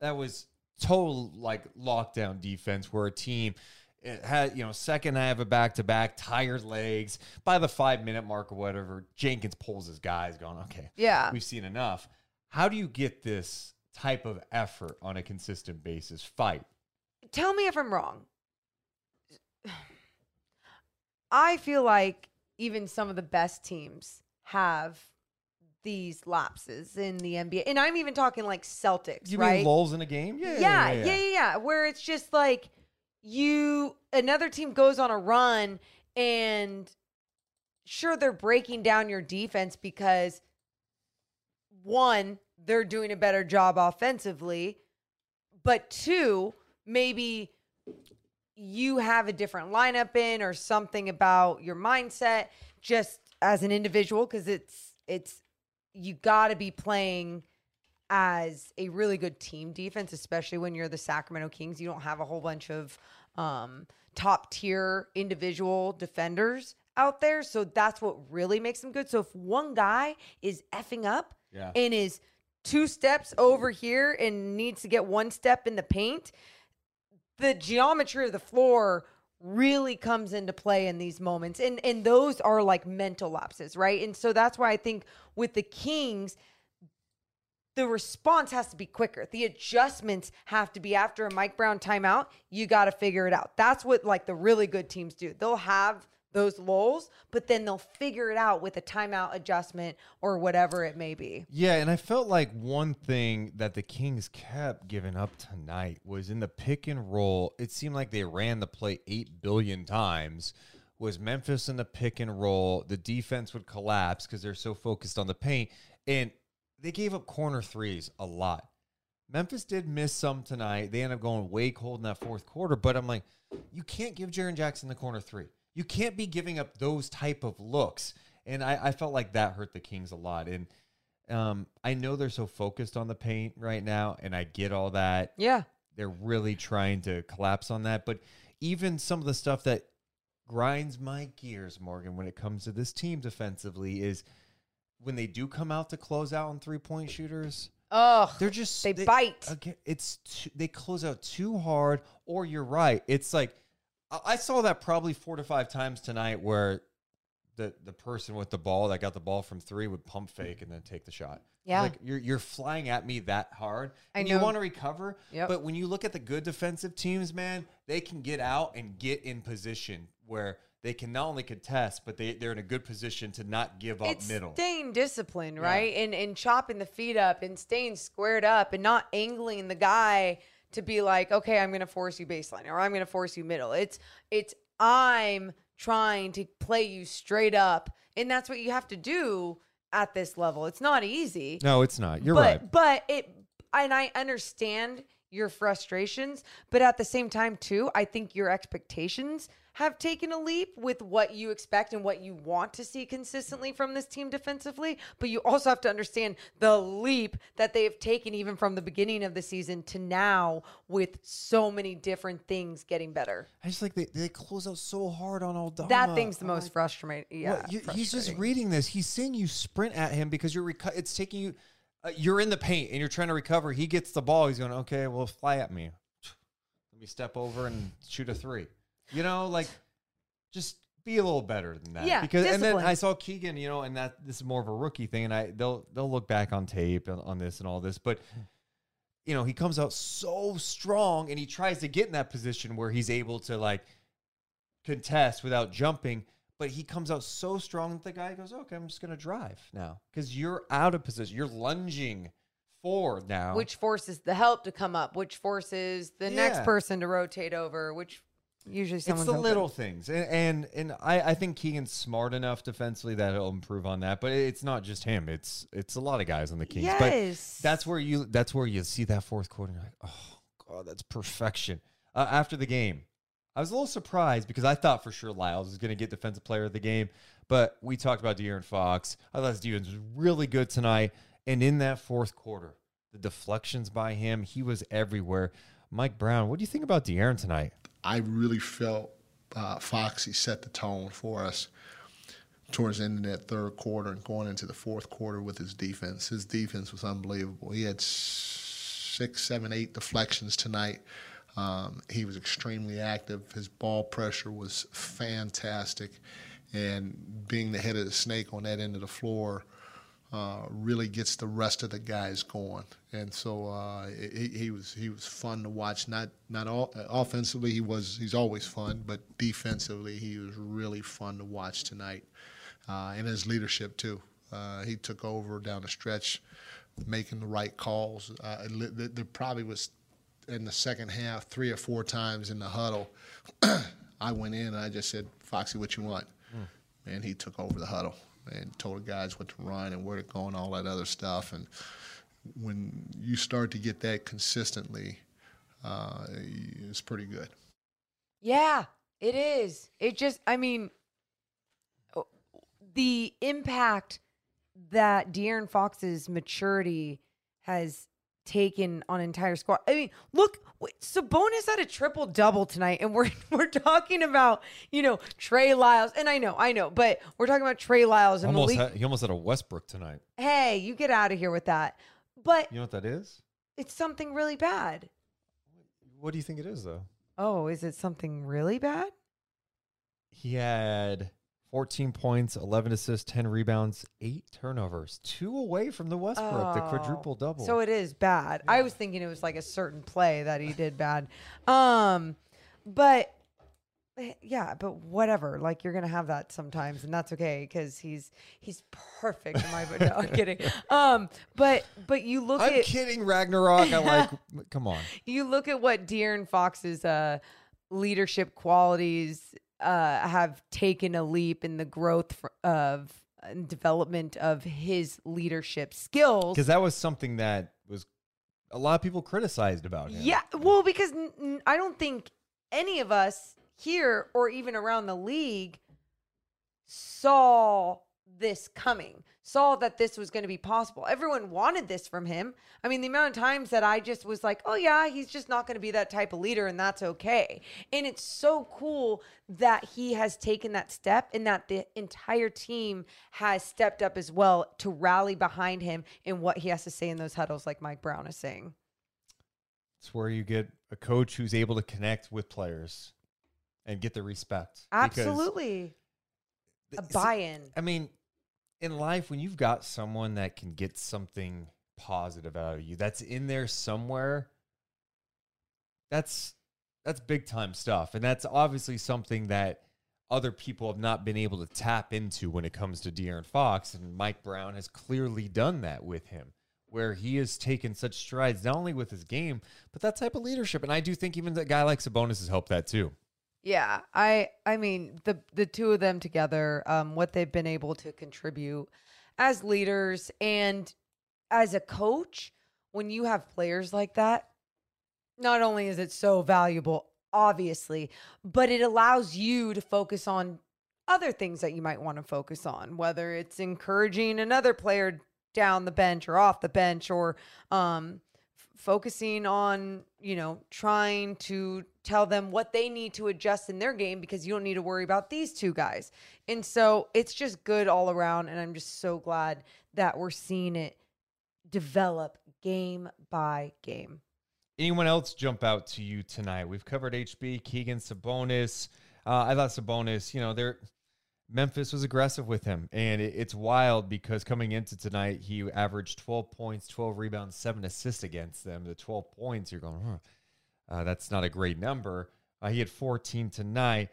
That was total like lockdown defense where a team it had you know second half of back to back tired legs by the five minute mark or whatever Jenkins pulls his guys going okay Yeah. we've seen enough. How do you get this type of effort on a consistent basis? Fight. Tell me if I'm wrong. I feel like even some of the best teams have these lapses in the NBA. And I'm even talking like Celtics, You right? mean lulls in a game? Yeah, yeah, yeah, yeah, yeah. Where it's just like you another team goes on a run and sure they're breaking down your defense because one, they're doing a better job offensively, but two, maybe you have a different lineup in or something about your mindset just as an individual because it's it's you got to be playing as a really good team defense especially when you're the Sacramento Kings. You don't have a whole bunch of um, top tier individual defenders out there so that's what really makes them good. So if one guy is effing up Yeah. and is two steps over here and needs to get one step in the paint the geometry of the floor really comes into play in these moments. And and those are like mental lapses right? And so that's why i think with the kings the response has to be quicker. The adjustments have to be after a mike brown timeout you got to figure it out. That's what like the really good teams do. They'll have those lulls but then they'll figure it out with a timeout adjustment or whatever it may be Yeah, and I felt like one thing that the Kings kept giving up tonight was in the pick and roll. It seemed like they ran the play 8 billion times. Was Memphis in the pick and roll, the defense would collapse because they're so focused on the paint and they gave up corner threes a lot. Memphis did miss some tonight. They end up going way cold in that fourth quarter, but I'm like, you can't give Jaren Jackson the corner three. You can't be giving up those type of looks. And I, I felt like that hurt the Kings a lot. And um, I know they're so focused on the paint right now, and I get all that. yeah They're really trying to collapse on that. But even some of the stuff that grinds my gears, Morgan, when it comes to this team defensively is when they do come out to close out on three point shooters. oh They're just They bite. Again, it's too, they close out too hard, or you're right. It's like I, saw that probably four to five times tonight, where the the person with the ball that got the ball from three would pump mm. fake and then take the shot. Yeah. like you're you're flying at me that hard, and you want to recover. Yep. But when you look at the good defensive teams, man, they can get out and get in position where. They can not only contest, but they, they're in a good position to not give up it's middle. staying disciplined, right? And and chopping the feet up and staying squared up and not angling the guy to be like, okay, I'm gonna force you baseline or I'm gonna force you middle. It's it's I'm trying to play you straight up, and that's what you have to do at this level. It's not easy. no, it's not. You're but, right. But it, and I understand your frustrations, but at the same time, too, I think your expectations have taken a leap with what you expect and what you want to see consistently from this team defensively. But you also have to understand the leap that they have taken even from the beginning of the season to now with so many different things getting better. I just like they, they close out so hard on Aldama. that thing's the I'm most like, frustrating. Well, Yeah, you- he's just reading this. He's seeing you sprint at him because you're reco- it's taking you. Uh, you're in the paint and you're trying to recover. He gets the ball. He's going, okay, well, fly at me. Let me step over and shoot a three. You know, like just be a little better than that. Yeah, because and then. I saw Keegan. You know, and that this is more of a rookie thing, and I they'll they'll look back on tape on, on this and all this, but. You know, he comes out so strong and he tries to get in that position where he's able to like contest without jumping, but he comes out so strong that the guy goes, "Okay, I'm just going to drive now because you're out of position. You're lunging forward now." which forces the help to come up, which forces the next person to rotate over, which usually it's the open. little things, and and, and I, I think Keegan's smart enough defensively that he'll improve on that. But it's not just him; it's it's a lot of guys on the Kings. Yes. But that's where you that's where you see that fourth quarter. Like, oh god, that's perfection. Uh, after the game, I was a little surprised because I thought for sure Lyles was going to get defensive player of the game. But we talked about De'Aaron Fox. I thought Stevens was really good tonight. And in that fourth quarter, the deflections by him, he was everywhere. Mike Brown, what do you think about De'Aaron tonight? I really felt uh, Foxy set the tone for us towards the end of that third quarter and going into the fourth quarter with his defense. His defense was unbelievable. He had six, seven, eight deflections tonight. Um, he was extremely active. His ball pressure was fantastic. And being the head of the snake on that end of the floor, uh, really gets the rest of the guys going. And so uh, he, he was he was fun to watch. Not not all, offensively he was he's always fun, but defensively he was really fun to watch tonight. Uh, and his leadership too. Uh, he took over down the stretch, making the right calls. Uh, there, there probably was in the second half three or four times in the huddle. I went in and I just said, "Foxy, what you want?" Mm. And he took over the huddle and told the guys what to run and where to go and all that other stuff. And when you start to get that consistently, uh, it's pretty good. Yeah, it is. It just, I mean, the impact that De'Aaron Fox's maturity has taken on entire squad. I mean, look, Sabonis had a triple double tonight, and we're we're talking about you know Trey Lyles, and I know, I know, but we're talking about Trey Lyles and almost Malik. had, he almost had a Westbrook tonight. Hey, you get out of here with that. But you know what that is? It's something really bad. What do you think it is, though? Oh, is it something really bad? He had 14 points, 11 assists, 10 rebounds, eight turnovers, two away from the Westbrook, oh, the quadruple double. So it is bad. Yeah. I was thinking it was like a certain play that he did bad. Um, but yeah, but whatever. Like you're gonna have that sometimes, and that's okay because he's he's perfect. In my no, I'm kidding. Um, but but you look I'm at kidding, Ragnarok. I like. come on. You look at what De'Aaron Fox's uh leadership qualities uh, have taken a leap in the growth of and development of his leadership skills. Because that was something that was a lot of people criticized about him. Yeah, well, because n- I don't think any of us here or even around the league saw this coming, saw that this was going to be possible. Everyone wanted this from him. I mean, the amount of times that I just was like, oh, yeah, he's just not going to be that type of leader, and that's okay. And it's so cool that he has taken that step and that the entire team has stepped up as well to rally behind him in what he has to say in those huddles, like Mike Brown is saying. It's where you get a coach who's able to connect with players and get the respect. Absolutely. A buy in. I mean, in life when you've got someone that can get something positive out of you that's in there somewhere that's that's big time stuff. And that's obviously something that other people have not been able to tap into when it comes to De'Aaron Fox and Mike Brown has clearly done that with him where he has taken such strides not only with his game but that type of leadership. And I do think even a guy like Sabonis has helped that too yeah, I I mean the the two of them together, um, what they've been able to contribute as leaders and as a coach, when you have players like that, not only is it so valuable, obviously, but it allows you to focus on other things that you might want to focus on, whether it's encouraging another player down the bench or off the bench or um, focusing on, you know, trying to tell them what they need to adjust in their game because you don't need to worry about these two guys. And so it's just good all around. And I'm just so glad that we're seeing it develop game by game. Anyone else jump out to you tonight? We've covered HB, Keegan, Sabonis. Uh, I thought Sabonis, you know, they're Memphis was aggressive with him, and it, it's wild because coming into tonight, he averaged 12 points, 12 rebounds, seven assists against them. The 12 points, you're going, huh, uh, that's not a great number. Uh, he had 14 tonight.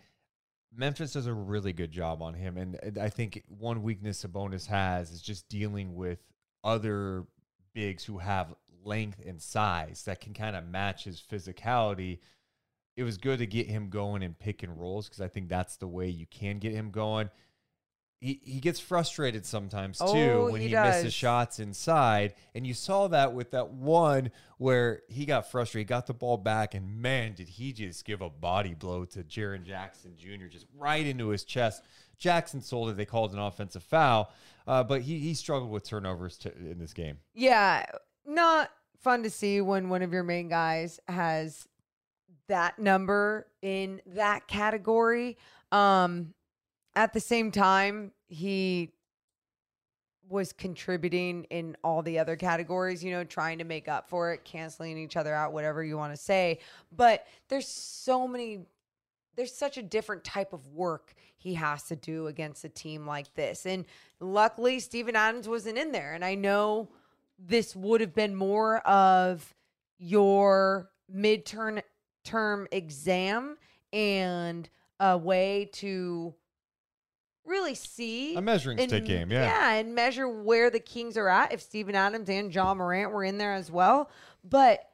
Memphis does a really good job on him, and I think one weakness Sabonis has is just dealing with other bigs who have length and size that can kind of match his physicality it was good to get him going in pick and rolls because I think that's the way you can get him going. He, he gets frustrated sometimes too oh, when he, he misses shots inside. And you saw that with that one where he got frustrated, got the ball back, and man, did he just give a body blow to Jaren Jackson Jr., just right into his chest. Jackson sold it. They called an offensive foul, uh, but he, he struggled with turnovers to, in this game. Yeah, not fun to see when one of your main guys has that number in that category. Um, at the same time, he was contributing in all the other categories, you know, trying to make up for it, canceling each other out, whatever you want to say. But there's so many there's such a different type of work he has to do against a team like this. And luckily, Steven Adams wasn't in there. And I know this would have been more of your midterm term exam and a way to really see A measuring stick game, yeah. Yeah, and measure where the Kings are at if Steven Adams and Ja Morant were in there as well. But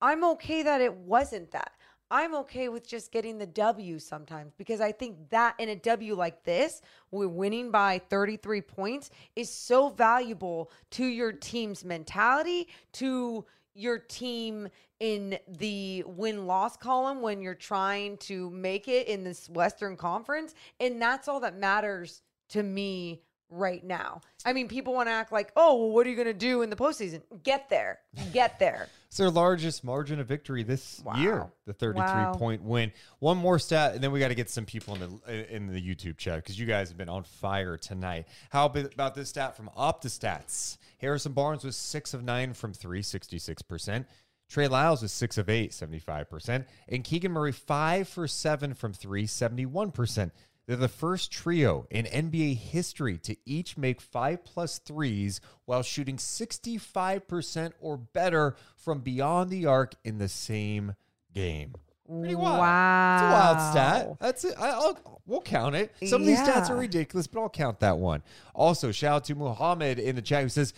I'm okay that it wasn't that. I'm okay with just getting the W sometimes because I think that in a W like this, we're winning by 33 points, is so valuable to your team's mentality, to your team in the win loss column when you're trying to make it in this Western Conference. And that's all that matters to me right now. I mean, people want to act like, oh, well, what are you going to do in the postseason? Get there. Get there. It's their largest margin of victory this year, the 33 Wow. point win. One more stat, and then we got to get some people in the in the YouTube chat because you guys have been on fire tonight. How about this stat from OptaStats? Harrison Barnes was six of nine from three, 66%. Trey Lyles was six of eight, 75%. And Keegan Murray, five for seven from three, 71%. They're the first trio in NBA history to each make five plus threes while shooting 65% or better from beyond the arc in the same game. Pretty wild. Wow. It's a wild stat. That's it. I, I'll, we'll count it. Some of these stats are ridiculous, but I'll count that one. Also, shout out to Muhammad in the chat who says,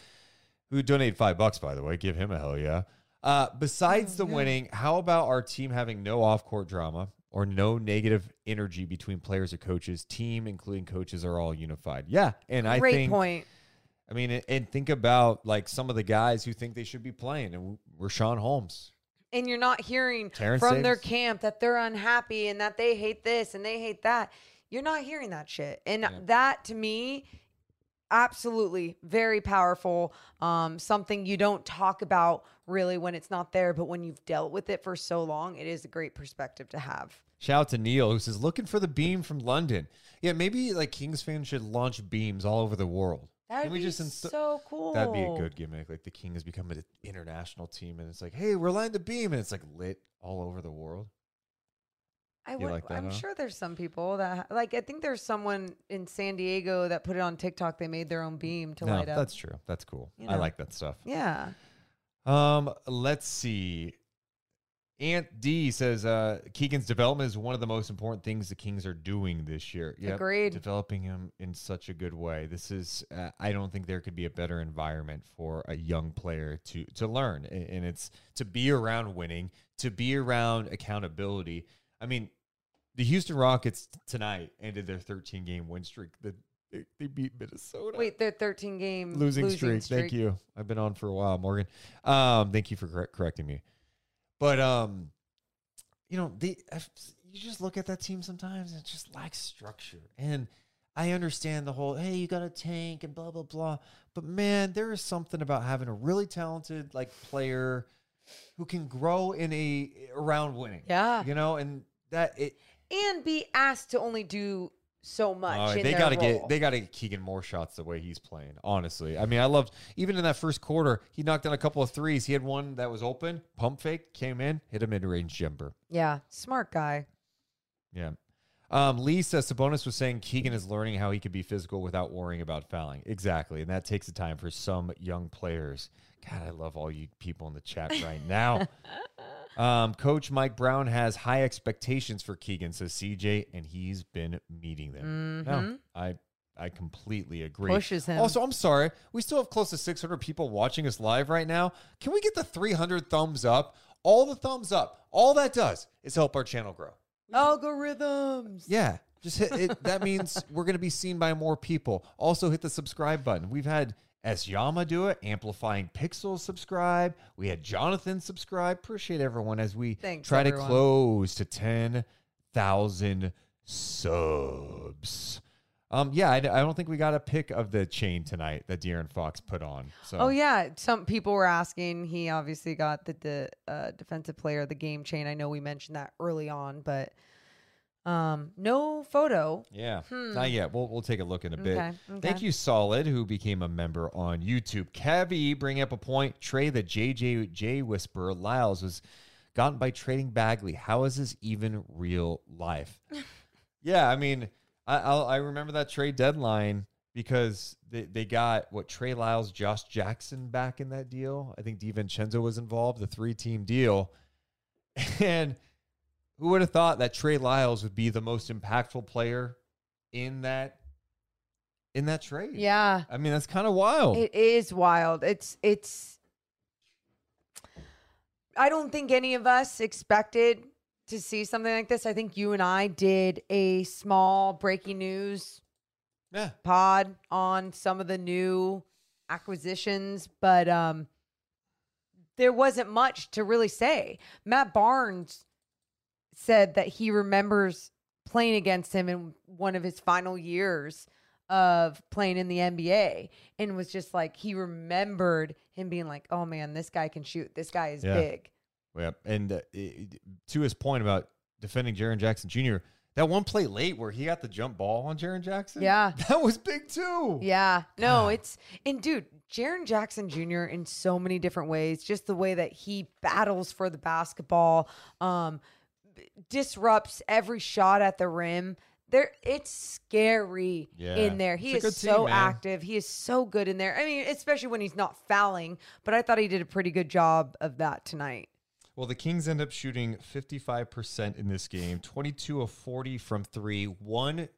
who donated five bucks, by the way. Give him a hell yeah. Uh, besides the winning, how about our team having no off court drama or no negative energy between players or coaches? Team, including coaches, are all unified. Yeah. And I Great think, point. I mean, and- and think about like some of the guys who think they should be playing, and Richaun Holmes. And you're not hearing Terrence from their camp that they're unhappy and that they hate this and they hate that. You're not hearing that shit. And that to me, absolutely very powerful. Um, something you don't talk about really when it's not there, but when you've dealt with it for so long, it is a great perspective to have. Shout out to Neil who says, looking for the beam from London. Yeah, maybe like Kings fans should launch beams all over the world. That'd be so cool. That'd be a good gimmick. Like the King has become an international team, and it's like, hey, we're lighting the beam, and it's like lit all over the world. I would, like that, I'm huh? sure there's some people that like. I think there's someone in San Diego that put it on TikTok. They made their own beam to No, light up. that's true. That's cool. You I like that stuff. yeah. Um, let's see. Aunt D says uh, Keegan's development is one of the most important things the Kings are doing this year. Yep, Agreed. Developing him in such a good way. This is. Uh, I don't think there could be a better environment for a young player to to learn, A- and it's to be around winning, to be around accountability. I mean, the Houston Rockets tonight ended their 13 game win streak. The, they, they beat Minnesota Wait, their 13 game losing, streak. Thank you. I've been on for a while, Morgan. Um, thank you for correct- correcting me. But um, you know, the you just look at that team sometimes and it just lacks structure. And I understand the whole hey, you got a tank and blah blah blah. But man, there is something about having a really talented like player who can grow in a around winning. Yeah. you know, and that it. And be asked to only do so much. In they got to get they got to get Keegan more shots the way he's playing. Honestly, I mean, I loved even in that first quarter, he knocked down a couple of threes. He had one that was open, pump fake, came in, hit a mid range jumper. Yeah, smart guy. Yeah. Um, Lee says Sabonis was saying Keegan is learning how he can be physical without worrying about fouling. Exactly, and that takes the time for some young players. God, I love all you people in the chat right now. um, Coach Mike Brown has high expectations for Keegan, says CJ, and he's been meeting them. No, I I completely agree. Pushes him. Also, I'm sorry, we still have close to 600 people watching us live right now. Can we get the 300 thumbs up? All the thumbs up. All that does is help our channel grow. Algorithms. Yeah. Just hit it. That means we're going to be seen by more people. Also, hit the subscribe button. We've had S. Yama do it, Amplifying Pixels subscribe. We had Jonathan subscribe. Appreciate everyone as we Thanks, try everyone. to close to 10,000 subs. Um, yeah, I, I don't think we got a pic of the chain tonight that De'Aaron Fox put on. So Oh yeah, some people were asking. He obviously got the, the uh, defensive player of the game chain. I know we mentioned that early on, but um, no photo. Yeah, not yet. We'll we'll take a look in a bit. Okay, Thank you, Solid, who became a member on YouTube. Cavi bring up a point. Trey, the JJJ whisperer, Lyles was gotten by trading Bagley. How is this even real life? yeah, I mean, I I'll, I remember that trade deadline because they, they got what Trey Lyles, Josh Jackson back in that deal. I think DiVincenzo was involved, the three team deal. And who would have thought that Trey Lyles would be the most impactful player in that in that trade? Yeah. I mean, that's kind of wild. It is wild. It's it's I don't think any of us expected to see something like this. I think you and I did a small breaking news yeah. pod on some of the new acquisitions, but um there wasn't much to really say. Matt Barnes said that he remembers playing against him in one of his final years of playing in the NBA and was just like he remembered him being like, "Oh man, this guy can shoot. This guy is Yeah. big." Yeah, And uh, it- to his point about defending Jaren Jackson Jr., that one play late where he got the jump ball on Jaren Jackson. Yeah. That was big too. Yeah. No, God. it's and dude, Jaren Jackson Jr. in so many different ways, just the way that he battles for the basketball, um, disrupts every shot at the rim. There it's scary Yeah. in there. He It's is good team, so active. He is so good in there. I mean, especially when he's not fouling, but I thought he did a pretty good job of that tonight. Well, the Kings end up shooting 55% in this game, 22 of 40 from three, one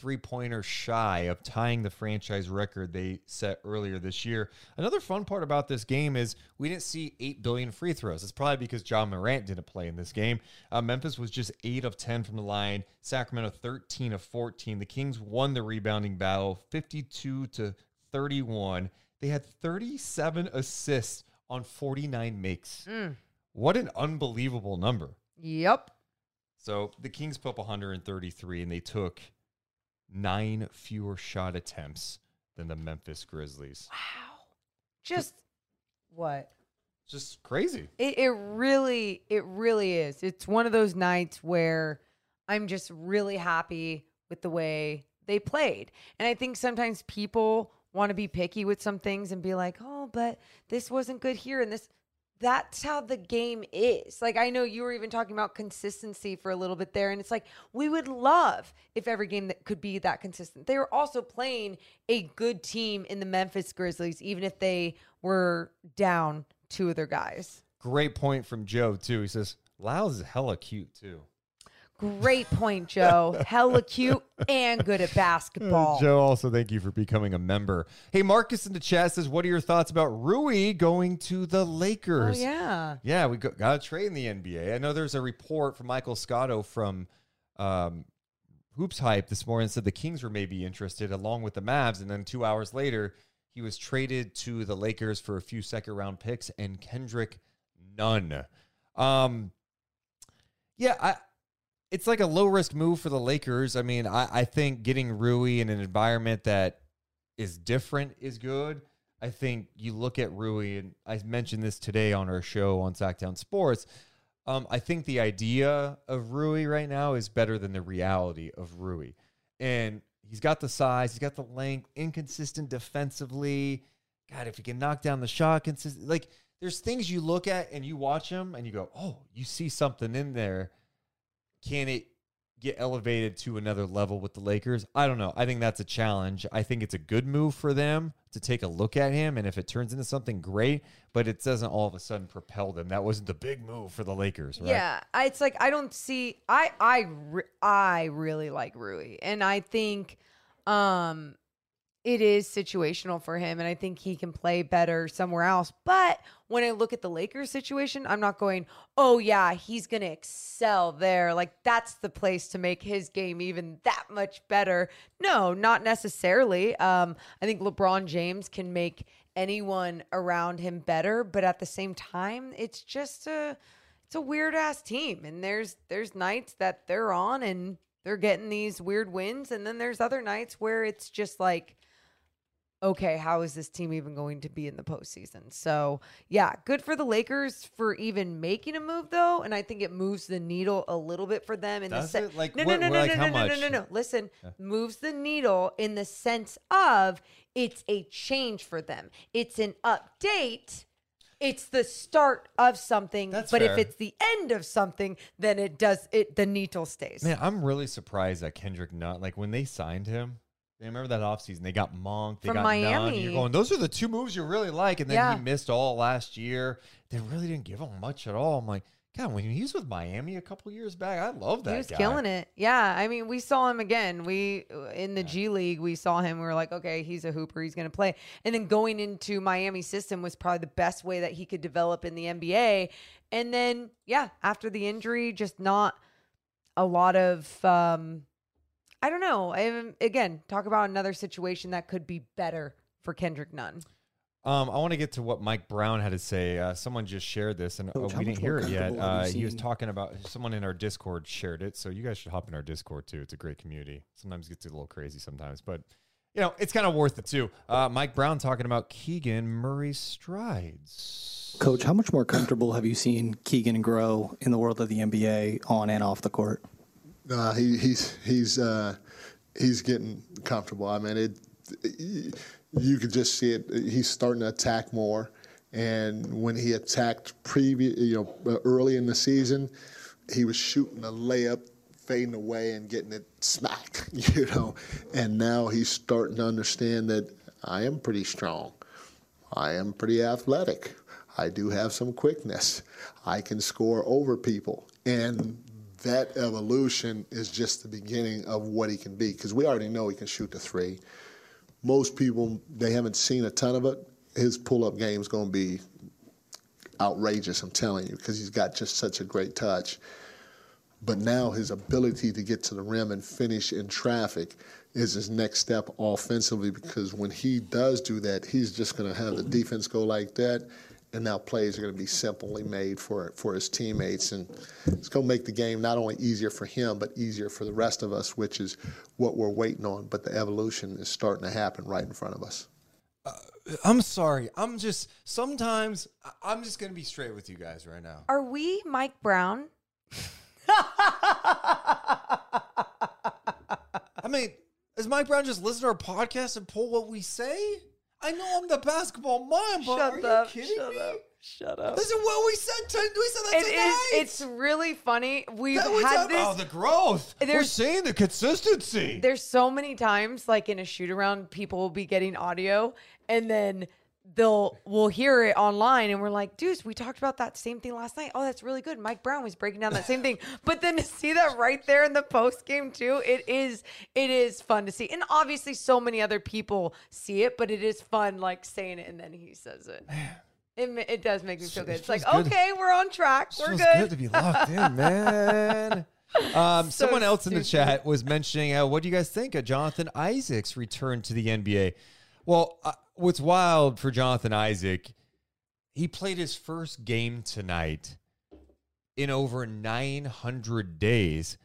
three pointer shy of tying the franchise record they set earlier this year. Another fun part about this game is we didn't see 8 billion free throws. It's probably because Ja Morant didn't play in this game. Uh, Memphis was just 8 of 10 from the line, Sacramento 13 of 14. The Kings won the rebounding battle 52 to 31. They had 37 assists on 49 makes. What an unbelievable number. Yep. So the Kings put up 133 and they took nine fewer shot attempts than the Memphis Grizzlies. Wow. Just what? Just crazy. It, it really, it really is. It's one of those nights where I'm just really happy with the way they played. And I think sometimes people want to be picky with some things and be like, oh, but this wasn't good here. And this, that's how the game is. Like, I know you were even talking about consistency for a little bit there. And it's like, we would love if every game that could be that consistent. They were also playing a good team in the Memphis Grizzlies, even if they were down two of their guys. Great point from Joe, too. He says, Lyles is hella cute, too. Great point, Joe. Hella cute and good at basketball. Joe, also thank you for becoming a member. Hey, Marcus in the chat says, What are your thoughts about Rui going to the Lakers?" Oh yeah. Yeah, we got, got a trade in the NBA. I know there's a report from Michael Scotto from um, Hoops Hype this morning said the Kings were maybe interested along with the Mavs, and then two hours later, he was traded to the Lakers for a few second round picks and Kendrick Nunn. Um, yeah, I. It's like a low risk move for the Lakers. I mean, I, I think getting Rui in an environment that is different is good. I think you look at Rui, and I mentioned this today on our show on Sactown Sports. Um, I think the idea of Rui right now is better than the reality of Rui. And he's got the size, he's got the length, inconsistent defensively. God, if he can knock down the shot, consistent, like there's things you look at and you watch him and you go, oh, you see something in there. Can it get elevated to another level with the Lakers? I don't know. I think that's a challenge. I think it's a good move for them to take a look at him. And if it turns into something great, but it doesn't all of a sudden propel them. That wasn't the big move for the Lakers, right? Yeah, it's like I don't see. I I I really like Rui, and I think um it is situational for him, and I think he can play better somewhere else. But when I look at the Lakers situation, I'm not going, oh yeah, he's gonna excel there. Like that's the place to make his game even that much better. No, not necessarily. Um, I think LeBron James can make anyone around him better, but at the same time, it's just a it's a weird ass team and there's there's nights that they're on and they're getting these weird wins and then there's other nights where it's just like okay how is this team even going to be in the postseason so yeah good for the lakers for even making a move though and i think it moves the needle a little bit for them in Does the it? Like, no, no no no like no no no no no no listen moves the needle in the sense of it's a change for them it's an update it's the start of something. That's but fair. if it's the end of something, then it does it. The needle stays. Man, I'm really surprised that Kendrick Nunn, like when they signed him, they remember that offseason, they got Monk, they From got Nunn. You're going, those are the two moves you really like. And then Yeah. he missed all last year. They really didn't give him much at all. I'm like, God, when he was with Miami a couple years back, I love that He was guy. killing it. Yeah, I mean, we saw him again. We in the G League, we saw him. We were like, okay, he's a hooper. He's going to play. And then going into Miami system was probably the best way that he could develop in the NBA. And then, yeah, after the injury, just not a lot of. um I don't know. I, again, talk about another situation that could be better for Kendrick Nunn. Um, I want to get to what Mike Brown had to say. Uh, someone just shared this, and uh, Coach, how we didn't hear it yet. Uh, he was talking about someone in our Discord shared it, so you guys should hop in our Discord too. It's a great community. Sometimes it gets a little crazy sometimes, but you know it's kind of worth it too. Uh, Mike Brown talking about Keegan Murray's strides. Coach, how much more comfortable have you seen Keegan grow in the world of the NBA on and off the court? Uh, he, he's he's uh, he's getting comfortable. I mean, it. You could just see it. He's starting to attack more, and when he attacked previous, you know, early in the season, he was shooting a layup, fading away, and getting it smack. You know, and now he's starting to understand that I am pretty strong. I am pretty athletic. I do have some quickness. I can score over people. And that evolution is just the beginning of what he can be because we already know he can shoot the three. Most people, they haven't seen a ton of it. His pull up game is going to be outrageous, I'm telling you, because he's got just such a great touch. But now his ability to get to the rim and finish in traffic is his next step offensively because when he does do that, he's just going to have the defense go like that. And now plays are going to be simply made for, for his teammates. And it's going to make the game not only easier for him, but easier for the rest of us, which is what we're waiting on. But the evolution is starting to happen right in front of us. Uh, I'm sorry. I'm just sometimes I- I'm just gonna be straight with you guys right now. Are we Mike Brown? I mean, does Mike Brown just listen to our podcast and pull what we say? I know I'm the basketball mom, but are Shut you up! kidding Shut me? up! Shut up! This is what we said. To, we said that It is. tonight. It's really funny. We've had this. Oh, the growth! We're seeing the consistency. there's so many times like in a shoot around people will be getting audio and then they'll we'll hear it online and we're like deuce we talked about that same thing last night oh that's really good mike brown was breaking down that same thing but then to see that right there in the post game too it is it is fun to see and obviously so many other people see it but it is fun like saying it and then he says it it, it does make me feel good. It's like, good. okay, we're on track. We're good. good to be locked in, man. Um, So someone else in the chat was mentioning, uh, what do you guys think of Jonathan Isaac's return to the NBA? Well, uh, what's wild for Jonathan Isaac, he played his first game tonight in over 900 days.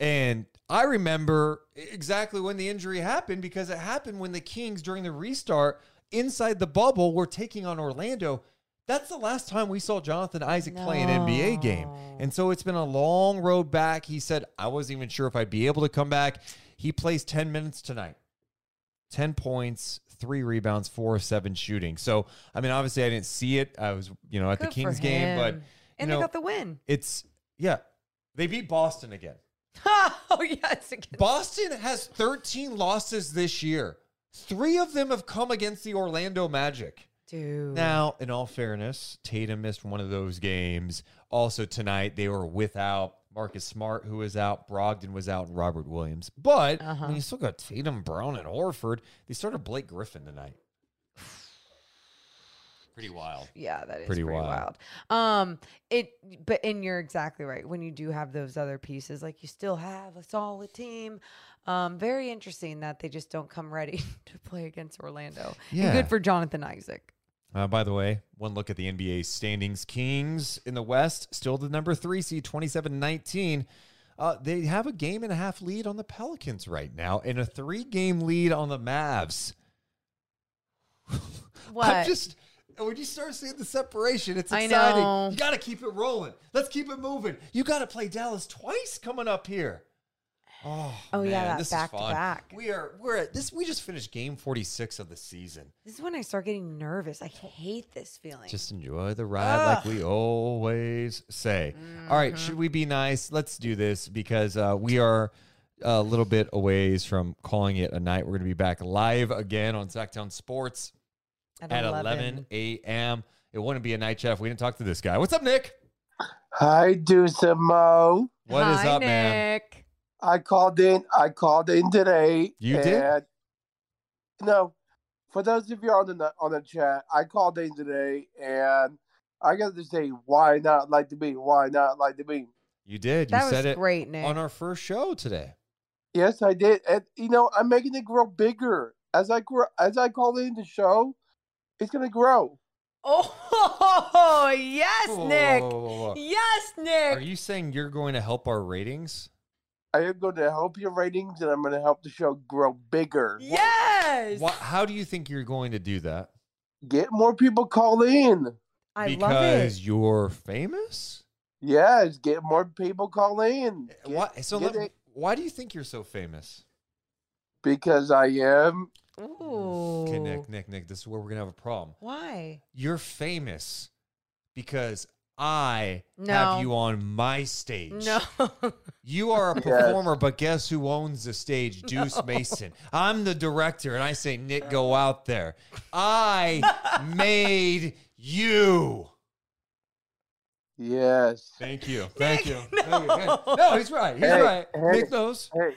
And I remember exactly when the injury happened because it happened when the Kings, during the restart inside the bubble, were taking on Orlando. That's the last time we saw Jonathan Isaac play an NBA game. And so it's been a long road back. He said, I wasn't even sure if I'd be able to come back. He plays 10 minutes tonight. 10 points, three rebounds, four of seven shooting. So, I mean, obviously I didn't see it. I was, you know, at Good the Kings game, but, and know, they got the win. it's, yeah, they beat Boston again. oh yes, against Boston has 13 losses this year. Three of them have come against the Orlando Magic. dude. Now, in all fairness, Tatum missed one of those games. Also, tonight, they were without Marcus Smart, who was out, Brogdon was out, and Robert Williams. But I mean, you still got Tatum, Brown, and Horford. They started Blake Griffin tonight. Pretty wild. Yeah, that is Pretty pretty, wild. wild. Um, it, but and you're exactly right. When you do have those other pieces, like you still have a solid team. Um, very interesting that they just don't come ready to play against Orlando. Yeah. And good for Jonathan Isaac. Uh, by the way, one look at the NBA standings. Kings in the West, still the number three seed, 27 19. Uh, they have a game and a half lead on the Pelicans right now and a three game lead on the Mavs. What? I'm just, when you start seeing the separation, it's I exciting. know. You got to keep it rolling. Let's keep it moving. You got to play Dallas twice coming up here. Oh, Oh, yeah, that this is back to fun. back. We are we're at this. We just finished game forty six of the season. This is when I start getting nervous. I hate this feeling. Just enjoy the ride, like we always say. All right, Mm-hmm. should we be nice? Let's do this because uh, we are a little bit a ways from calling it a night. We're going to be back live again on Sactown Sports at 11 a.m. It wouldn't be a Night Chat. We didn't talk to this guy. What's up, Nick? Hi, Deuce and Mo. What is Hi, up, man? Nick. I called in. I called in today. You did? No, for those of you on the on the chat, I called in today, and I got to say, why not like to be? Why not like to be? You did. That you was said it great, Nick. on our first show today. Yes, I did, and you know, I'm making it grow bigger as I grow. As I call in the show, it's gonna grow. Oh, yes, Whoa, whoa, Nick. whoa, whoa, whoa. Yes, Nick. Are you saying you're going to help our ratings? I am going to help your ratings, and I'm going to help the show grow bigger. yes. Wha how do you think you're going to do that? Get more people call in. I because love it. Because you're famous? Yes, get more people call in. Eh, get- Why, so let, it- why do you think you're so famous? because I am. Ooh. Okay, Nick, Nick, Nick, this is where we're gonna have a problem. Why? You're famous because I No. have you on my stage. No. You are a Yes. performer, but guess who owns the stage? Deuce Mason. I'm the director, and I say, Nick, go out there. I made you. Yes. Thank you. Thank you. no. Thank you. No, he's right. He's Hey, right. hey. Nick knows. Hey,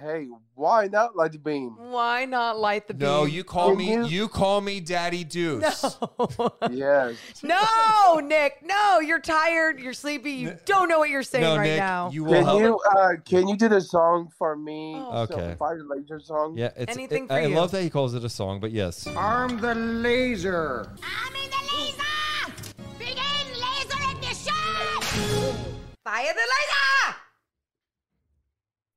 hey, why not light the beam? Why not light the beam? No, you call Can me. you- You call me Daddy Deuce. No. Yes. no, Nick. No, you're tired. You're sleepy. You don't know what you're saying No, right Nick, now. you will Can help. you uh can you do the song for me? Oh. So, Okay. Fire Laser song. Yeah, it's. Anything it- for I you. love that he calls it a song, but yes. Arm the laser. I'm in the laser! Begin laser ignition! Fire the laser.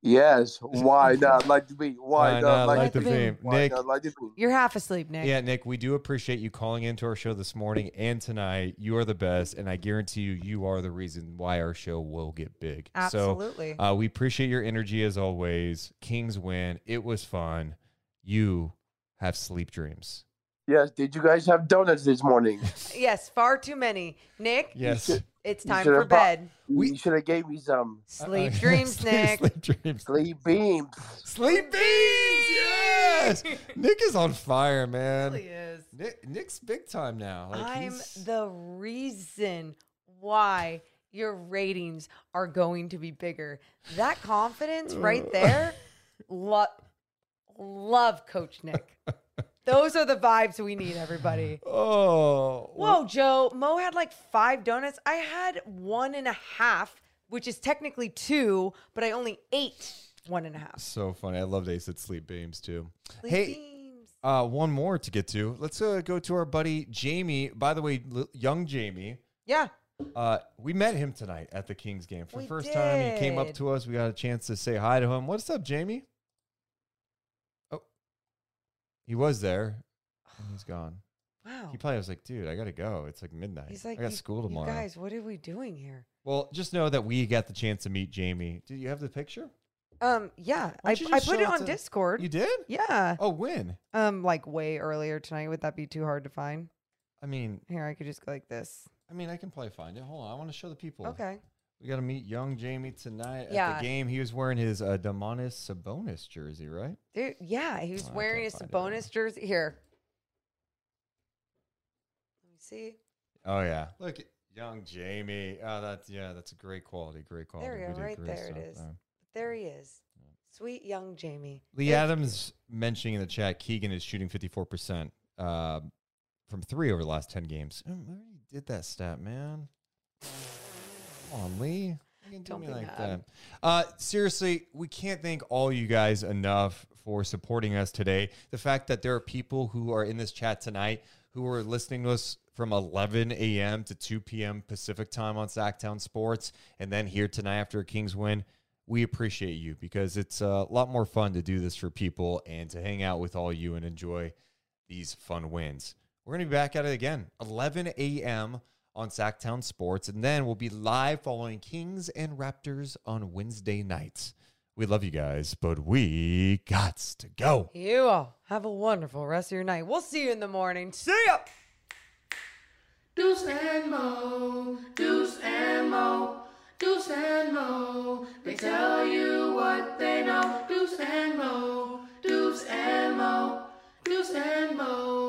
Yes. Why not Like the beam? Why, Why not, not light light the the beam? beam? Nick- not light the? You're half asleep, Nick. Yeah, Nick, we do appreciate you calling into our show this morning and tonight. You are the best, and I guarantee you, you are the reason why our show will get big. Absolutely. So, uh, we appreciate your energy as always. Kings win. It was fun. You have sleep dreams. Yes. Did you guys have donuts this morning? Yes, far too many. Nick, Yes. It's time for brought- bed. We should have gave me some Sleep Uh, dreams, sleep- Nick. Sleep dreams. sleep beams. Sleep beams. Yes. Nick is on fire, man. really is. Nick, Nick's big time now. Like I'm he's- the reason why your ratings are going to be bigger. That confidence right there, lo- love Coach Nick. Those are the vibes we need, everybody. Oh. Whoa, Joe. Mo had like five donuts. I had one and a half, which is technically two, but I only ate one and a half. So funny. I love said sleep beams too. Sleep hey, beams. uh, one more to get to. Let's uh, go to our buddy Jamie. By the way, l- young Jamie. Yeah. Uh, we met him tonight at the Kings game for We the first time. He came up did. to us. We got a chance to say hi to him. What's up, Jamie? Oh, he was there, and he's gone. Wow. He probably was like, "Dude, I gotta go. It's like midnight. He's like, I got "You- school tomorrow." You guys, what are we doing here? well, just know that we got the chance to meet Jamie. Do you have the picture? Um, yeah, I, I put it it on to- Discord. You did? Yeah. Oh, when? Um, like way earlier tonight. Would that be too hard to find? I mean, Here, I could just go like this. I mean, I can probably find it. Hold on, I want to show the people. Okay. We got to meet young Jamie tonight at the game. He was wearing his uh, Domantas Sabonis jersey, right? Dude, yeah, he was Oh, wearing his Sabonis it jersey. Here. Let me see. Oh yeah, look, young Jamie. Oh, that's yeah, that's a great quality, great quality. There we go, right there it is. there. There he is. Sweet young Jamie. Lee Adams mentioning in the chat, Keegan is shooting fifty four percent uh, from three over the last ten games. I already did that stat, man. Come on, Lee. You can do Don't me like mad. that. Uh, seriously, we can't thank all you guys enough for supporting us today. The fact that there are people who are in this chat tonight who are listening to us from 11 a.m. to 2 p.m. Pacific time on Sactown Sports, and then here tonight after a Kings win. We appreciate you because it's a lot more fun to do this for people and to hang out with all you and enjoy these fun wins. We're going to be back at it again, 11 a.m. on Sactown Sports, and then we'll be live following Kings and Raptors on Wednesday nights. We love you guys, but we got to go. You all have a wonderful rest of your night. We'll see you in the morning. See ya. Deuce and Mo, Deuce and Mo, Deuce and Mo. They tell you what they know. Deuce and Mo, Deuce and Mo, Deuce and Mo.